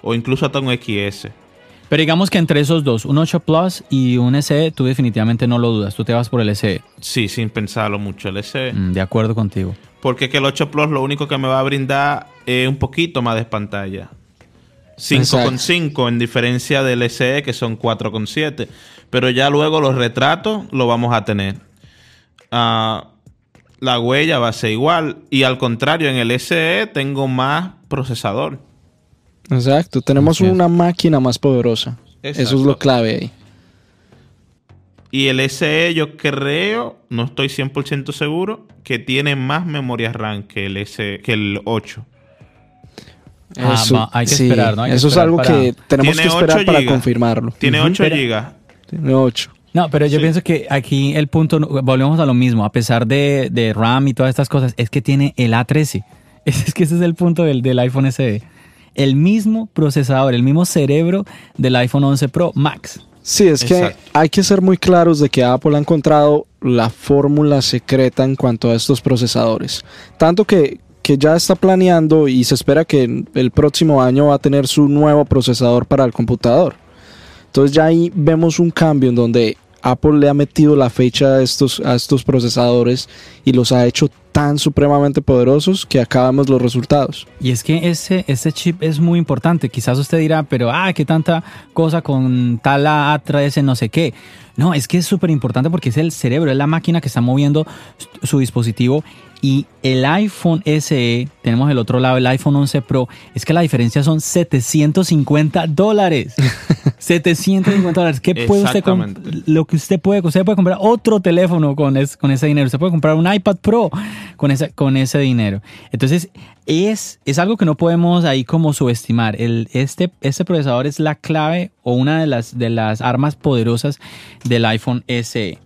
o incluso hasta un XS. Pero digamos que entre esos dos, un 8 Plus y un SE, tú definitivamente no lo dudas, tú te vas por el SE. Sí, sin pensarlo mucho el SE. Mm, de acuerdo contigo. Porque que el 8 Plus lo único que me va a brindar es un poquito más de pantalla. 5,5 en diferencia del SE que son 4,7. Pero ya luego los retratos lo vamos a tener. Ah, la huella va a ser igual. Y al contrario, en el SE tengo más procesador. Exacto. Tenemos es. una máquina más poderosa. Eso es lo clave ahí. Y el SE yo creo, no estoy 100% seguro, que tiene más memoria RAM que el, S, que el 8. Ah, va, hay que esperar, ¿no? Hay que eso es esperar algo para- que tenemos que esperar 8 para gigas. confirmarlo. Tiene Ujú, 8 pero- GB. Tiene 8. No, pero yo Sí. pienso que aquí el punto, volvemos a lo mismo, a pesar de, de RAM y todas estas cosas, es que tiene el A13. Es que ese es el punto del, del iPhone SE. El mismo procesador, el mismo cerebro del iPhone 11 Pro Max. Sí, es que Exacto. hay que ser muy claros de que Apple ha encontrado la fórmula secreta en cuanto a estos procesadores. Tanto que, que ya está planeando y se espera que el próximo año va a tener su nuevo procesador para el computador. Entonces ya ahí vemos un cambio en donde Apple le ha metido la fecha a estos, a estos procesadores y los ha hecho tan supremamente poderosos que acá vemos los resultados. Y es que ese, ese chip es muy importante. Quizás usted dirá, pero ah, qué tanta cosa con tal A13 no sé qué. No, es que es súper importante porque es el cerebro, es la máquina que está moviendo su dispositivo. Y el iPhone SE, tenemos el otro lado, el iPhone 11 Pro, es que la diferencia son 750 dólares. 750 dólares. ¿Qué puede usted com- Exactamente. Lo que usted puede, usted puede comprar otro teléfono con, es- con ese dinero. Usted puede comprar un iPad Pro con ese, con ese dinero. Entonces, es, es algo que no podemos ahí como subestimar. El, este, este procesador es la clave o una de las, de las armas poderosas del iPhone SE.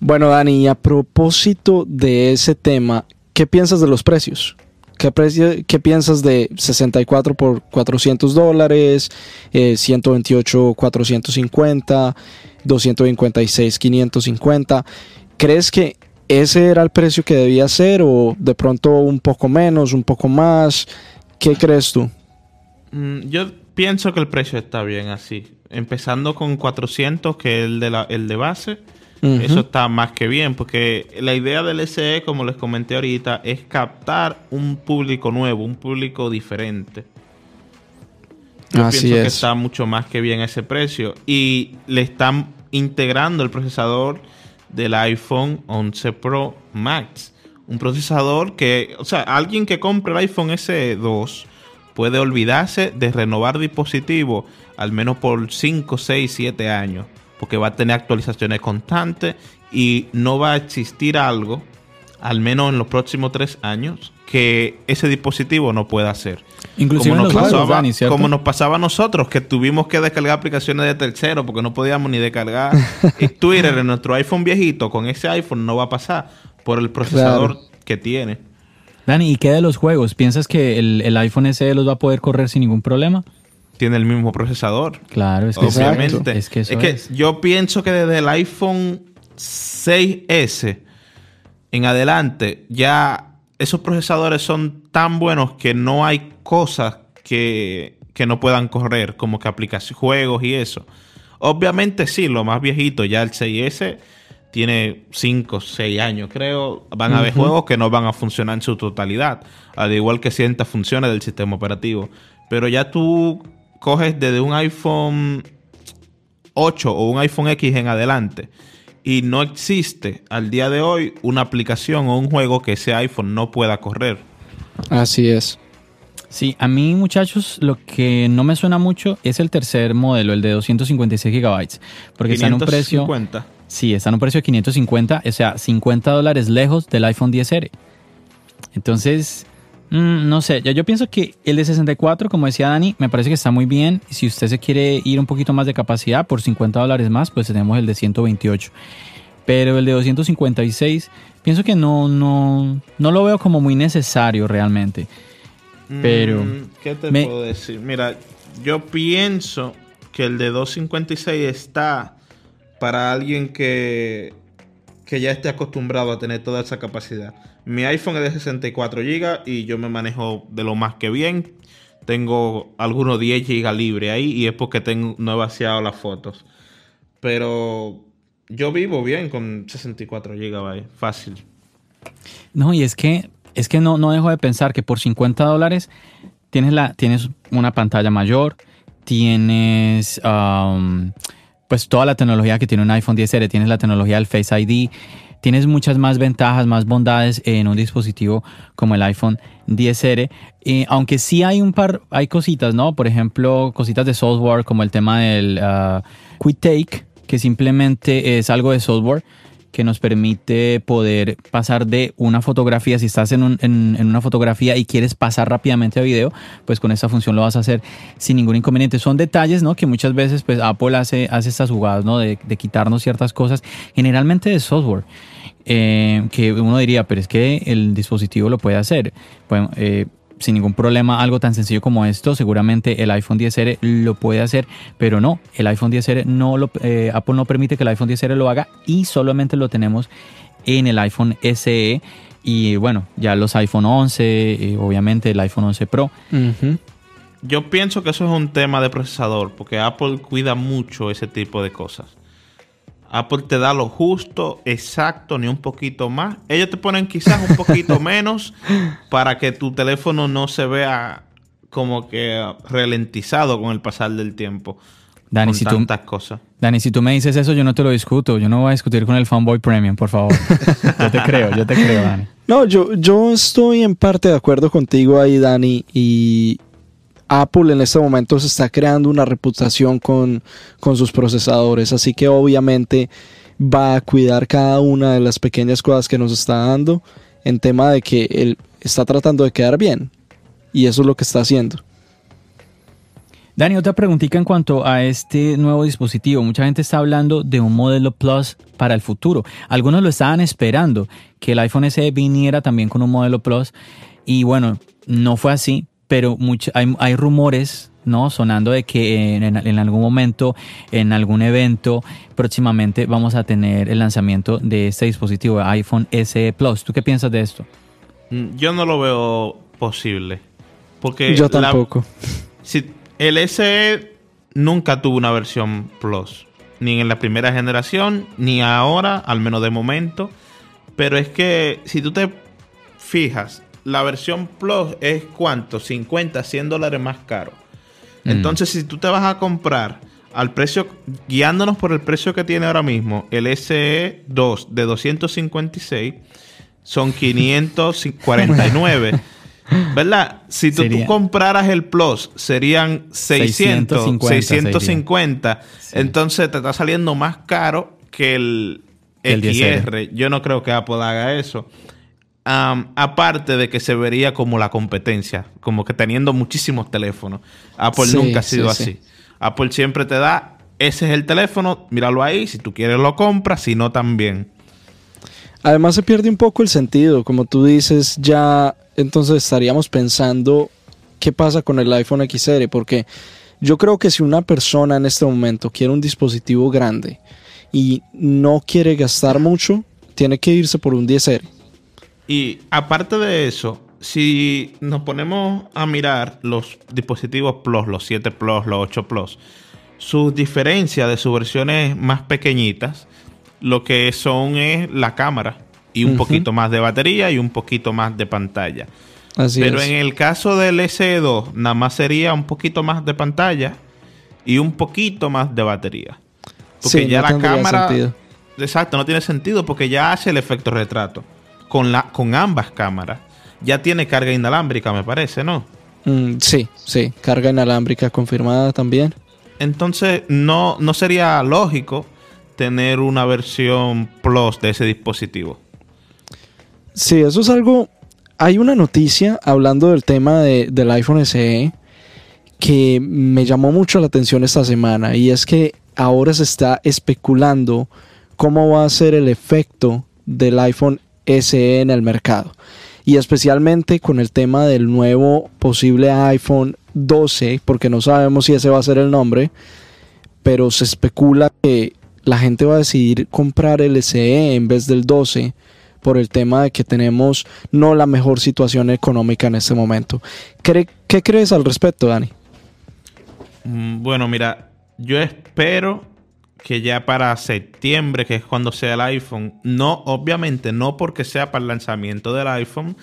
Bueno, Dani, a propósito de ese tema, ¿qué piensas de los precios? ¿Qué, precio, qué piensas de 64 por 400 dólares, eh, 128 450, 256 550? ¿Crees que ese era el precio que debía ser o de pronto un poco menos, un poco más? ¿Qué crees tú? Mm, Yo pienso que el precio está bien así. Empezando con 400, que es el de, la, el de base. Eso está más que bien, porque la idea del SE, como les comenté ahorita, es captar un público nuevo, un público diferente. Yo Así pienso que es. está mucho más que bien ese precio. Y le están integrando el procesador del iPhone 11 Pro Max. Un procesador que, o sea, alguien que compre el iPhone SE2 puede olvidarse de renovar dispositivo al menos por 5, 6, 7 años. Porque va a tener actualizaciones constantes y no va a existir algo, al menos en los próximos 3 años, que ese dispositivo no pueda hacer. Inclusive como nos, juegos, pasaba, Dani, ¿cierto? como nos pasaba a nosotros, que tuvimos que descargar aplicaciones de tercero porque no podíamos ni descargar Twitter en nuestro iPhone viejito. Con ese iPhone no va a pasar por el procesador Claro. que tiene. Dani, ¿y qué de los juegos? ¿Piensas que el, el iPhone SE los va a poder correr sin ningún problema? Tiene el mismo procesador. Claro, es que Obviamente. es que, eso es que es. yo pienso que desde el iPhone 6S en adelante ya esos procesadores son tan buenos que no hay cosas que, que no puedan correr, como que aplicaciones, juegos y eso. Obviamente sí, lo más viejito, ya el 6S tiene 5, 6 años, creo. Van a haber juegos que no van a funcionar en su totalidad, al igual que ciertas funciones del sistema operativo. Pero ya tú coges desde un iPhone 8 o un iPhone X en adelante y no existe al día de hoy una aplicación o un juego que ese iPhone no pueda correr. Así es. Sí, a mí muchachos, lo que no me suena mucho es el tercer modelo, el de 256 gigabytes, porque está en un precio... Sí, está en un precio de 550, o sea, 50 dólares lejos del iPhone 10R. Entonces, mm, no sé, yo, yo pienso que el de 64, como decía Dani, me parece que está muy bien. Si usted se quiere ir un poquito más de capacidad por 50 dólares más, pues tenemos el de 128. Pero el de 256, pienso que no, no, no lo veo como muy necesario realmente. Pero. Mm, ¿Qué te puedo decir? Mira, yo pienso que el de 256 está para alguien que, que ya esté acostumbrado a tener toda esa capacidad. Mi iPhone es de 64 GB y yo me manejo de lo más que bien. Tengo algunos 10 GB libre ahí y es porque tengo, no he vaciado las fotos. Pero yo vivo bien con 64 GB, fácil. No, y es que es que no, no dejo de pensar que por 50 dólares tienes, la, tienes una pantalla mayor, tienes pues toda la tecnología que tiene un iPhone 10R, tienes la tecnología del Face ID, tienes muchas más ventajas, más bondades en un dispositivo como el iPhone 10R. aunque sí hay un par, hay cositas, ¿no? Por ejemplo, cositas de software como el tema del uh, Quick Take, que simplemente es algo de software que nos permite poder pasar de una fotografía, si estás en, una fotografía y quieres pasar rápidamente a video, pues con esta función lo vas a hacer sin ningún inconveniente. Son detalles, ¿no? Que muchas veces pues Apple hace, estas jugadas, ¿no? De, quitarnos ciertas cosas, generalmente de software. Eh, que uno diría, pero es que el dispositivo lo puede hacer. Bueno, eh, sin ningún problema algo tan sencillo como esto. Seguramente el iPhone 10R lo puede hacer, pero no, el iPhone 10R no lo, eh, Apple no permite que el iPhone 10R lo haga y solamente lo tenemos en el iPhone SE y bueno, ya los iPhone 11, eh, obviamente el iPhone 11 Pro. Yo pienso que eso es un tema de procesador, porque Apple cuida mucho ese tipo de cosas. Apple te da lo justo, exacto, ni un poquito más. Ellos te ponen quizás un poquito menos para que tu teléfono no se vea como que ralentizado con el pasar del tiempo. Dani, si tantas cosas. Dani, si tú me dices eso, yo no te lo discuto. Yo no voy a discutir con el Fanboy Premium, por favor. yo te creo, yo te creo, Dani. No, yo, yo estoy en parte de acuerdo contigo ahí, Dani, y Apple en este momento se está creando una reputación con, sus procesadores, así que obviamente va a cuidar cada una de las pequeñas cosas que nos está dando en tema de que él está tratando de quedar bien. Y eso es lo que está haciendo. Dani, otra preguntita en cuanto a este nuevo dispositivo. Mucha gente está hablando de un modelo Plus para el futuro. Algunos lo estaban esperando, que el iPhone SE viniera también con un modelo Plus. Y bueno, no fue así pero hay, rumores ¿no? Sonando de que en, algún momento, en algún evento, próximamente vamos a tener el lanzamiento de este dispositivo, iPhone SE Plus. ¿Tú qué piensas de esto? Mm, yo no lo veo posible. Porque Yo tampoco. si el SE nunca tuvo una versión Plus. Ni en la primera generación, ni ahora, al menos de momento. Pero es que si tú te fijas, la versión Plus es cuánto? 50, 100 dólares más caro. Mm. Entonces, si tú te vas a comprar al precio, guiándonos por el precio que tiene ahora mismo, el SE2 de 256 son 549. ¿Verdad? Si tú, compraras el Plus, serían 600, 650. Entonces te está saliendo más caro que el, XR. Yo no creo que Apple haga eso aparte de que se vería como la competencia, como que teniendo muchísimos teléfonos. Apple nunca ha sido así. Apple siempre te da, ese es el teléfono, míralo ahí, si tú quieres lo compras, si no también. Además se pierde un poco el sentido, como tú dices, ya entonces estaríamos pensando qué pasa con el iPhone XR, porque yo creo que si una persona en este momento quiere un dispositivo grande y no quiere gastar mucho, tiene que irse por un 10R y aparte de eso, si nos ponemos a mirar los dispositivos Plus, los 7 Plus, los 8 Plus, sus diferencias de sus versiones más pequeñitas, lo que son es la cámara y un poquito más de batería y un poquito más de pantalla. Pero en el caso del SE2, nada más sería un poquito más de pantalla y un poquito más de batería. Porque ya la cámara. Exacto, no tiene sentido porque ya hace el efecto retrato con, la, con ambas cámaras. ya tiene carga inalámbrica, me parece, ¿no? Mm, sí, sí, carga inalámbrica confirmada también. Entonces, no, no sería lógico tener una versión Plus de ese dispositivo. Sí, eso es algo. Hay una noticia hablando del tema del iPhone SE que me llamó mucho la atención esta semana y es que ahora se está especulando cómo va a ser el efecto del iPhone SE en el mercado. Y especialmente con el tema del nuevo posible iPhone 12, porque no sabemos si ese va a ser el nombre, pero se especula que la gente va a decidir comprar el SE en vez del 12 por el tema de que tenemos no la mejor situación económica en este momento. ¿Qué crees al respecto, Dani? Mm, bueno, mira, yo espero que ya para septiembre, que es cuando sea el iPhone, no, obviamente no porque sea para el lanzamiento del iPhone,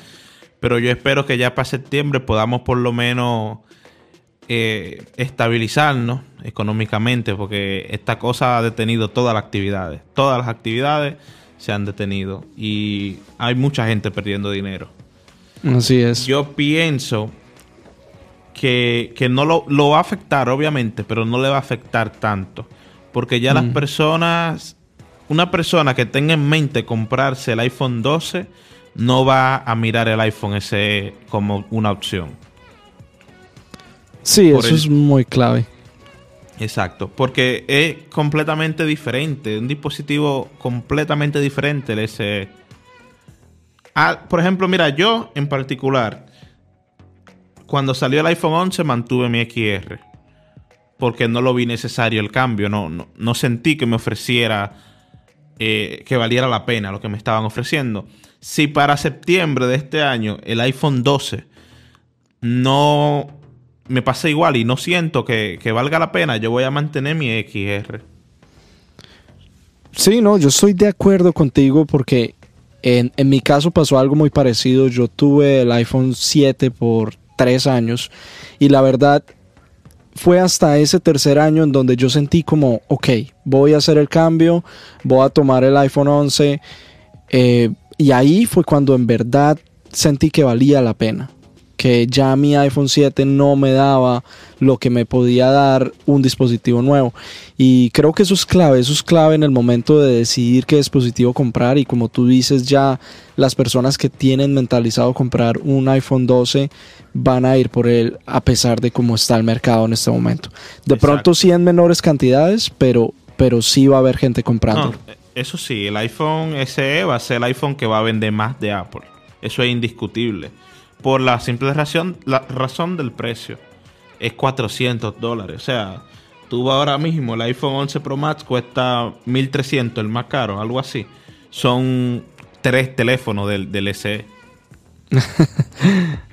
pero yo espero que ya para septiembre podamos por lo menos eh, estabilizarnos económicamente, porque esta cosa ha detenido todas las actividades. Todas las actividades se han detenido y hay mucha gente perdiendo dinero. Así es. Yo pienso que, no lo, lo, va a afectar, obviamente, pero no le va a afectar tanto. Porque ya las mm. personas, una persona que tenga en mente comprarse el iPhone 12, no va a mirar el iPhone SE como una opción. Sí, eso es muy clave. Exacto, porque es completamente diferente, un dispositivo completamente diferente el SE. Ah, por ejemplo, mira, yo en particular, cuando salió el iPhone 11 mantuve mi XR porque no lo vi necesario el cambio, no, no, sentí que me ofreciera, eh, que valiera la pena lo que me estaban ofreciendo. Si para septiembre de este año el iPhone 12 no me pasa igual y no siento que, valga la pena, yo voy a mantener mi XR. Sí, no, yo estoy de acuerdo contigo porque en, en, mi caso pasó algo muy parecido. Yo tuve el iPhone 7 por tres años y la verdad fue hasta ese tercer año en donde yo sentí como, ok, voy a hacer el cambio, voy a tomar el iPhone 11. Eh, y ahí fue cuando en verdad sentí que valía la pena que ya mi iPhone 7 no me daba lo que me podía dar un dispositivo nuevo. Y creo que eso es clave, eso es clave en el momento de decidir qué dispositivo comprar. Y como tú dices, ya las personas que tienen mentalizado comprar un iPhone 12 van a ir por él a pesar de cómo está el mercado en este momento. De pronto sí en menores cantidades, pero, pero sí va a haber gente comprando. eso sí, el iPhone SE va a ser el iPhone que va a vender más de Apple. Eso es indiscutible por la simple razón, la razón del precio. Es 400 dólares. O sea, tú ahora mismo, el iPhone 11 Pro Max cuesta 1300, el más caro, algo así. Son tres teléfonos del, del SE.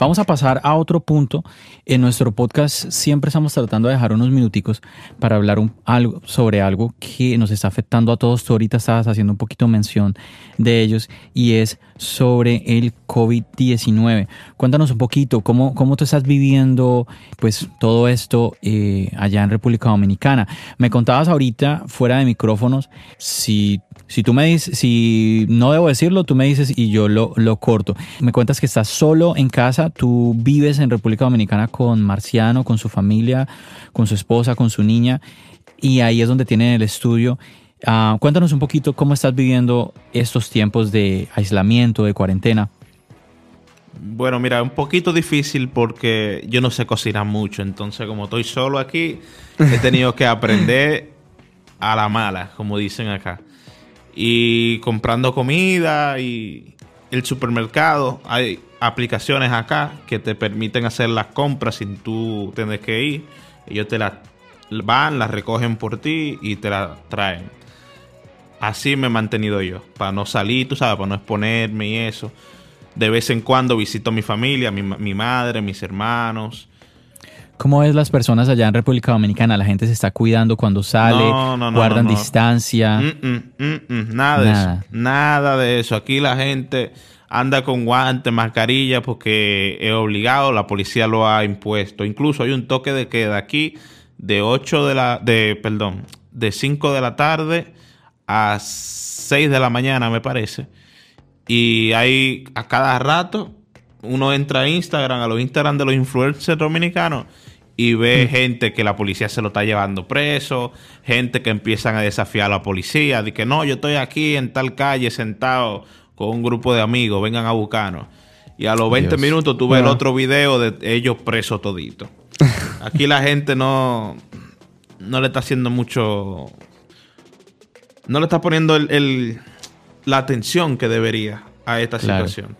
Vamos a pasar a otro punto. En nuestro podcast siempre estamos tratando de dejar unos minuticos para hablar algo, sobre algo que nos está afectando a todos. Tú ahorita estabas haciendo un poquito mención de ellos y es sobre el COVID-19. Cuéntanos un poquito cómo, cómo tú estás viviendo pues todo esto eh, allá en República Dominicana. Me contabas ahorita fuera de micrófonos si si tú me dices, si no debo decirlo, tú me dices y yo lo, lo corto. Me cuentas que estás solo en casa, tú vives en República Dominicana con Marciano, con su familia, con su esposa, con su niña, y ahí es donde tienen el estudio. Ah, cuéntanos un poquito cómo estás viviendo estos tiempos de aislamiento, de cuarentena. Bueno, mira, un poquito difícil porque yo no sé cocinar mucho, entonces como estoy solo aquí, he tenido que aprender a la mala, como dicen acá y comprando comida y, el supermercado, hay aplicaciones acá que te permiten hacer las compras sin tú tener que ir. Ellos te las van, las recogen por ti y te las traen. Así me he mantenido yo, para no salir, tú sabes, para no exponerme y eso. De vez en cuando visito a mi familia, mi, mi madre, mis hermanos. ¿Cómo es las personas allá en República Dominicana? ¿La gente se está cuidando cuando sale? No, no, no, ¿Guardan distancia? Mm, mm, mm, mm, nada de Nada. eso. Nada de eso. Aquí la gente anda con guantes, mascarilla, porque es obligado, la policía lo ha impuesto. Incluso hay un toque de queda aquí de 8 de la, de, perdón, de 5 de la tarde a 6 de la mañana, me parece. Y hay a cada rato, uno entra a Instagram, a los Instagram de los influencers dominicanos, y ve gente que la policía se lo está llevando preso, gente que empiezan a desafiar a la policía, de que no, yo estoy aquí en tal calle sentado con un grupo de amigos, vengan a buscarnos. Y a los 20 Dios. minutos tú ves el Ah. otro video de ellos presos toditos. Aquí la gente no, no le está haciendo mucho... No le está poniendo el- el- la atención que debería a esta Claro. situación.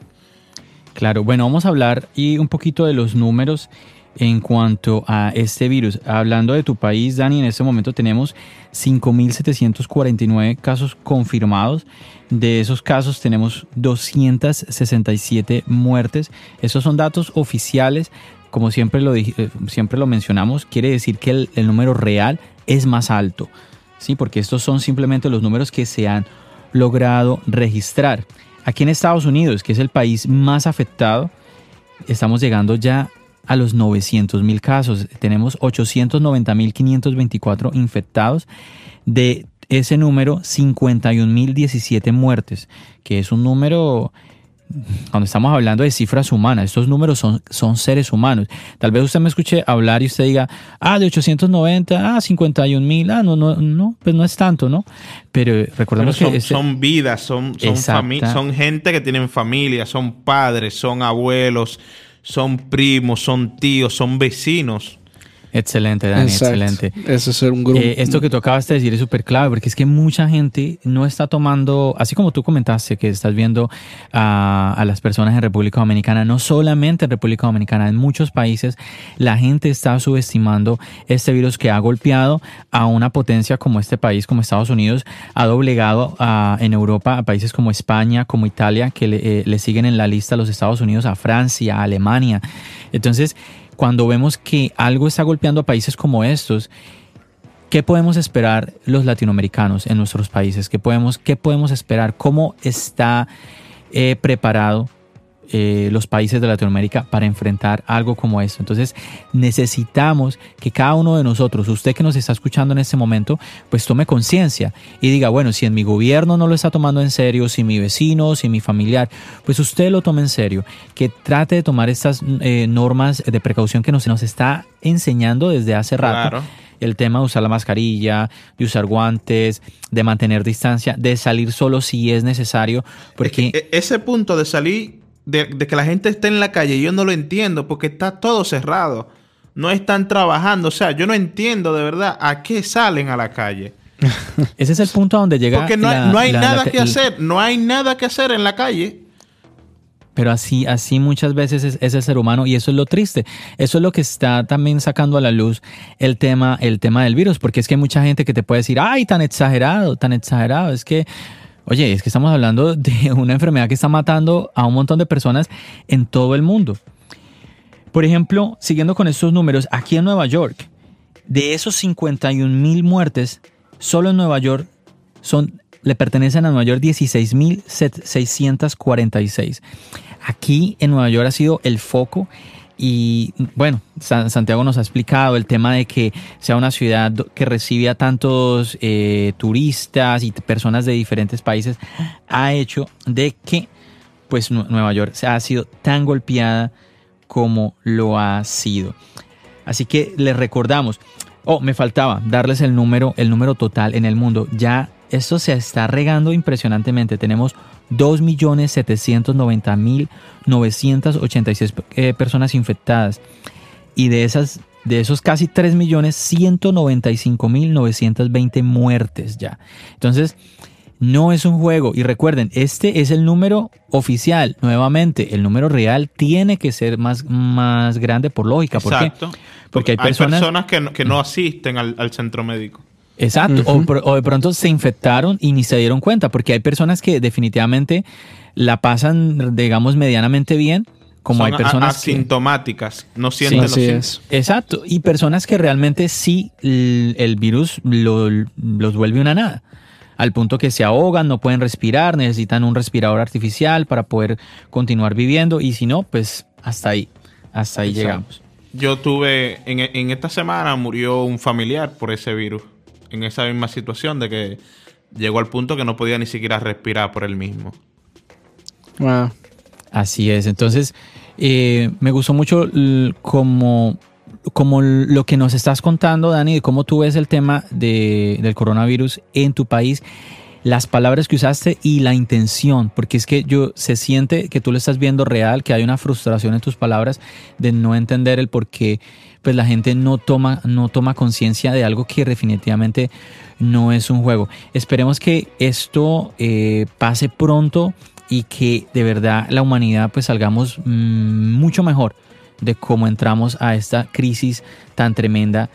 Claro, bueno, vamos a hablar y un poquito de los números en cuanto a este virus. Hablando de tu país, Dani, en este momento tenemos 5.749 casos confirmados. De esos casos tenemos 267 muertes. Esos son datos oficiales. Como siempre lo, eh, siempre lo mencionamos, quiere decir que el, el número real es más alto. ¿sí? Porque estos son simplemente los números que se han logrado registrar. Aquí en Estados Unidos, que es el país más afectado, estamos llegando ya a los 900 mil casos. Tenemos 890 mil 524 infectados. De ese número, 51 mil 17 muertes, que es un número cuando estamos hablando de cifras humanas, estos números son, son seres humanos. Tal vez usted me escuche hablar y usted diga, ah, de 890, ah, 51 mil, ah, no, no, no, pues no es tanto, ¿no? Pero Pero recordemos son, que este- son vidas, son, son, son gente que tienen familia, son padres, son abuelos, son primos, son tíos, son vecinos. Excelente, Dani, Exacto. excelente. Ese es un grupo. Eh, esto que tú acabas de decir es súper clave porque es que mucha gente no está tomando, así como tú comentaste que estás viendo a, a las personas en República Dominicana, no solamente en República Dominicana, en muchos países la gente está subestimando este virus que ha golpeado a una potencia como este país, como Estados Unidos, ha doblegado a- en Europa a países como España, como Italia, que le, eh, le siguen en la lista a los Estados Unidos, a Francia, a Alemania. Entonces, cuando vemos que algo está golpeando a países como estos, ¿qué podemos esperar los latinoamericanos en nuestros países? ¿Qué podemos, qué podemos esperar? ¿Cómo está eh, preparado eh, los países de Latinoamérica para enfrentar algo como esto? Entonces necesitamos que cada uno de nosotros, usted que nos está escuchando en este momento, pues tome conciencia y diga, bueno, si en mi gobierno no lo está tomando en serio, si mi vecino, si mi familiar, pues usted lo tome en serio, que trate de tomar estas eh, normas de precaución que nos, nos está enseñando desde hace rato Claro. el tema de usar la mascarilla, de usar guantes, de mantener distancia, de salir solo si es necesario, porque E- ese punto de salir, de, de que la gente esté en la calle, yo no lo entiendo porque está todo cerrado. No están trabajando. O sea, yo no entiendo de verdad a qué salen a la calle. ese es el punto a donde llega. Porque no, la- no hay la- nada que hacer. No hay nada que hacer en la calle. Pero así, así muchas veces es, es el ser humano y eso es lo triste. Eso es lo que está también sacando a la luz el tema, el tema del virus, porque es que hay mucha gente que te puede decir, ay, tan exagerado, tan exagerado. Es que, oye, es que estamos hablando de una enfermedad que está matando a un montón de personas en todo el mundo. Por ejemplo, siguiendo con estos números, aquí en Nueva York, de esos 51 mil muertes, solo en Nueva York son, le pertenecen a Nueva York 16.646. Aquí en Nueva York ha sido el foco y bueno, San- Santiago nos ha explicado el tema de que sea una ciudad que recibe a tantos eh, turistas y personas de diferentes países, ha hecho de que pues Nu- Nueva York se ha sido tan golpeada como lo ha sido. Así que les recordamos, oh, me faltaba darles el número, el número total en el mundo. Ya esto se está regando impresionantemente. Tenemos 2.790.986 eh, personas infectadas. Y de esas, de esos casi 3.195.920 muertes ya. Entonces, No es un juego. Y recuerden, este es el número oficial. Nuevamente, el número real tiene que ser más, más grande por lógica. ¿Por Exacto. qué? Porque hay personas, que, no, que no asisten al, al centro médico. Exacto, o, de pronto se infectaron y ni se dieron cuenta, porque hay personas que definitivamente la pasan, digamos, medianamente bien, como Son hay personas que... asintomáticas, no sienten los Así síntomas. es. Exacto, y personas que realmente sí el virus lo- los vuelve una nada, al punto que se ahogan, no pueden respirar, necesitan un respirador artificial para poder continuar viviendo, y si no, pues hasta ahí, hasta ahí Exacto. llegamos. Yo tuve, en, en esta semana murió un familiar por ese virus, en esa misma situación de que llegó al punto que no podía ni siquiera respirar por él mismo. Wow. Así es. Entonces, eh, me gustó mucho como, como lo que nos estás contando, Dani, de cómo tú ves el tema de- del coronavirus en tu país, las palabras que usaste y la intención, porque es que yo se siente que tú lo estás viendo real, que hay una frustración en tus palabras de no entender el por qué pues la gente no toma, no toma conciencia de algo que definitivamente no es un juego. Esperemos que esto eh, pase pronto y que de verdad la humanidad pues salgamos mm, mucho mejor de cómo entramos a esta crisis tan tremenda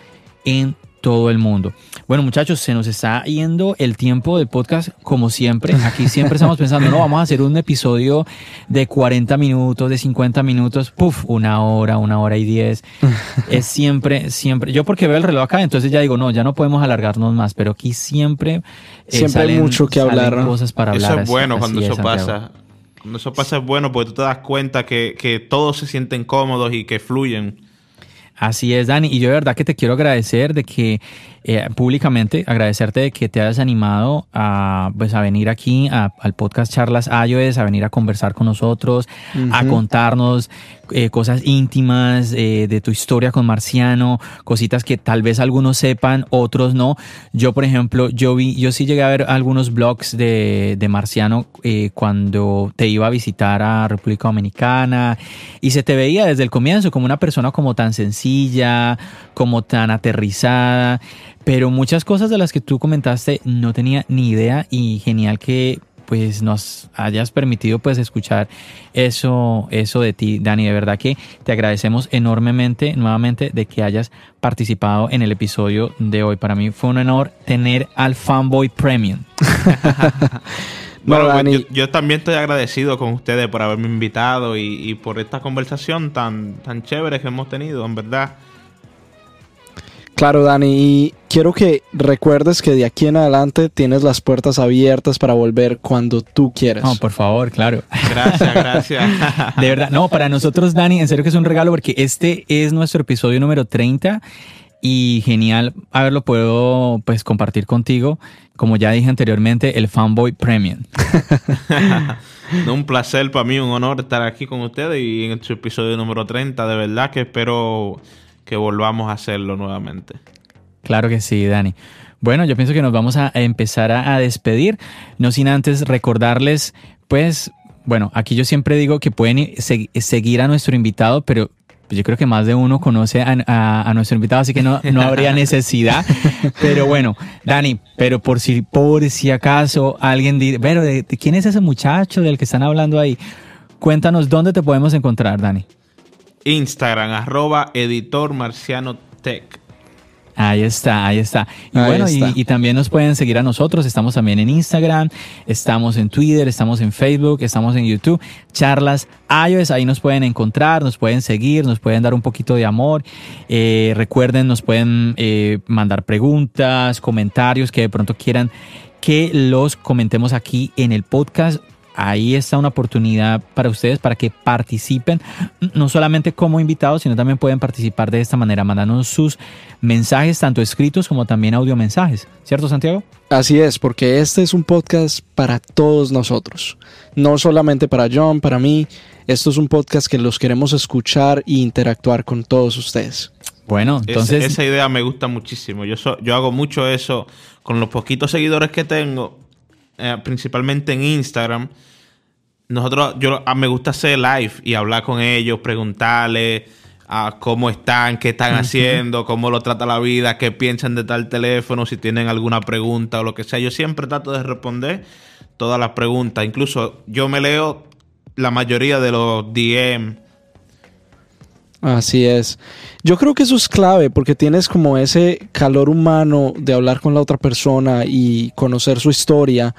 en todo el mundo. Bueno muchachos, se nos está yendo el tiempo del podcast como siempre. Aquí siempre estamos pensando, no, vamos a hacer un episodio de 40 minutos, de 50 minutos, puff, una hora, una hora y diez. Es siempre, siempre. Yo porque veo el reloj acá, entonces ya digo, no, ya no podemos alargarnos más, pero aquí siempre... eh, Siempre hay mucho que hablar, ¿no? cosas para hablar. Eso es bueno así cuando es, eso pasa. Cuando eso pasa es bueno porque tú te das cuenta que, que todos se sienten cómodos y que fluyen. Así es, Dani. Y yo de verdad que te quiero agradecer de que eh, públicamente, agradecerte de que te hayas animado a, pues, a venir aquí a- al podcast Charlas iOS, a venir a conversar con nosotros, a contarnos eh, cosas íntimas eh, de tu historia con Marciano, cositas que tal vez algunos sepan, otros no. Yo, por ejemplo, yo vi, yo sí llegué a ver algunos blogs de, de Marciano cuando te iba a visitar a República Dominicana y se te veía desde el comienzo como una persona como tan sencilla, como tan aterrizada, pero muchas cosas de las que tú comentaste no tenía ni idea y genial que pues nos hayas permitido pues escuchar eso, eso de ti, Dani. De verdad que te agradecemos enormemente nuevamente de que hayas participado en el episodio de hoy. Para mí fue un honor tener al Fanboy Premium. No, Bueno, Dani. yo, yo también estoy agradecido con ustedes por haberme invitado y, y por esta conversación tan, tan chévere que hemos tenido, en verdad. Claro, Dani, y quiero que recuerdes que de aquí en adelante tienes las puertas abiertas para volver cuando tú quieras. No, por favor, claro. Gracias, gracias. De verdad, no, para nosotros, Dani, en serio que es un regalo porque este es nuestro episodio número 30 y genial haberlo puedo pues compartir contigo. Como ya dije anteriormente, el Fanboy Premium. No, un placer para mí, un honor estar aquí con ustedes y en este episodio número 30. De verdad que espero que volvamos a hacerlo nuevamente. Claro que sí, Dani. Bueno, yo pienso que nos vamos a empezar a, a despedir, no sin antes recordarles, pues, bueno, aquí yo siempre digo que pueden se- seguir a nuestro invitado, pero yo creo que más de uno conoce a, a- a nuestro invitado, así que no, no habría necesidad. Pero bueno, Dani, pero por si, por si acaso alguien dice, pero ¿de, de quién es ese muchacho del que están hablando ahí? Cuéntanos dónde te podemos encontrar, Dani. Instagram, arroba editor marciano tech. Ahí está, ahí está. Y Ahí bueno. Y, también nos pueden seguir a nosotros. Estamos también en Instagram, estamos en Twitter, estamos en Facebook, estamos en YouTube. Charlas iOS, ahí nos pueden encontrar, nos pueden seguir, nos pueden dar un poquito de amor. Eh, recuerden, nos pueden eh, mandar preguntas, comentarios que de pronto quieran que los comentemos aquí en el podcast. Ahí está una oportunidad para ustedes para que participen, no solamente como invitados, sino también pueden participar de esta manera, mandándonos sus mensajes, tanto escritos como también audio mensajes. ¿Cierto, Santiago? Así es, porque este es un podcast para todos nosotros. No solamente para John, para mí. Esto es un podcast que los queremos escuchar e interactuar con todos ustedes. Bueno, entonces, esa idea me gusta muchísimo. Yo, so- yo hago mucho eso con los poquitos seguidores que tengo, eh, principalmente en Instagram. Nosotros, yo ah, me gusta hacer live y hablar con ellos, preguntarles, a cómo están, qué están haciendo, cómo lo trata la vida, qué piensan de tal teléfono, si tienen alguna pregunta o lo que sea. Yo siempre trato de responder todas las preguntas. Incluso yo me leo la mayoría de los DM. Así es. Yo creo que eso es clave porque tienes como ese calor humano de hablar con la otra persona y conocer su historia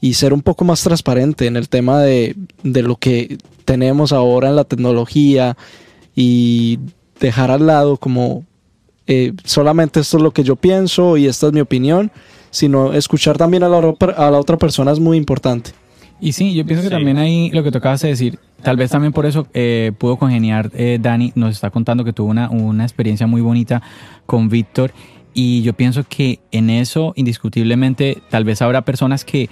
y ser un poco más transparente en el tema de, de lo que tenemos ahora en la tecnología y dejar al lado como eh, solamente esto es lo que yo pienso y esta es mi opinión, sino escuchar también a la, a la otra persona es muy importante. Y sí, yo pienso que también ahí lo que tocabas de decir, tal vez también por eso eh, pudo congeniar eh, Dani, nos está contando que tuvo una, una experiencia muy bonita con Víctor. Y yo pienso que en eso indiscutiblemente tal vez habrá personas que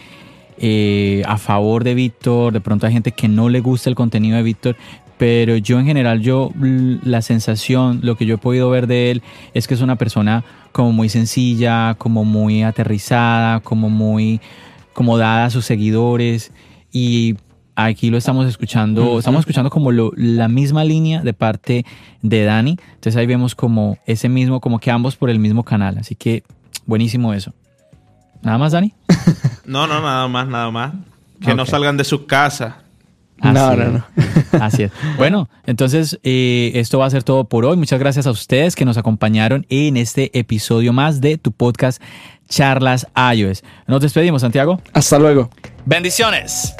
a favor de Víctor, de pronto hay gente que no le gusta el contenido de Víctor, pero yo en general, yo la sensación, lo que yo he podido ver de él es que es una persona como muy sencilla, como muy aterrizada, como muy como dada a sus seguidores y aquí lo estamos escuchando, estamos escuchando como la misma línea de parte de Dani, entonces ahí vemos como ese mismo, como que ambos por el mismo canal, así que buenísimo eso. ¿Nada más, Dani? no, no, nada más, nada más. Que no salgan de sus casas no, no, no. Así es. Bueno, entonces eh, esto va a ser todo por hoy. Muchas gracias a ustedes que nos acompañaron en este episodio más de tu podcast Charlas iOS. Nos despedimos, Santiago. Hasta luego. Bendiciones.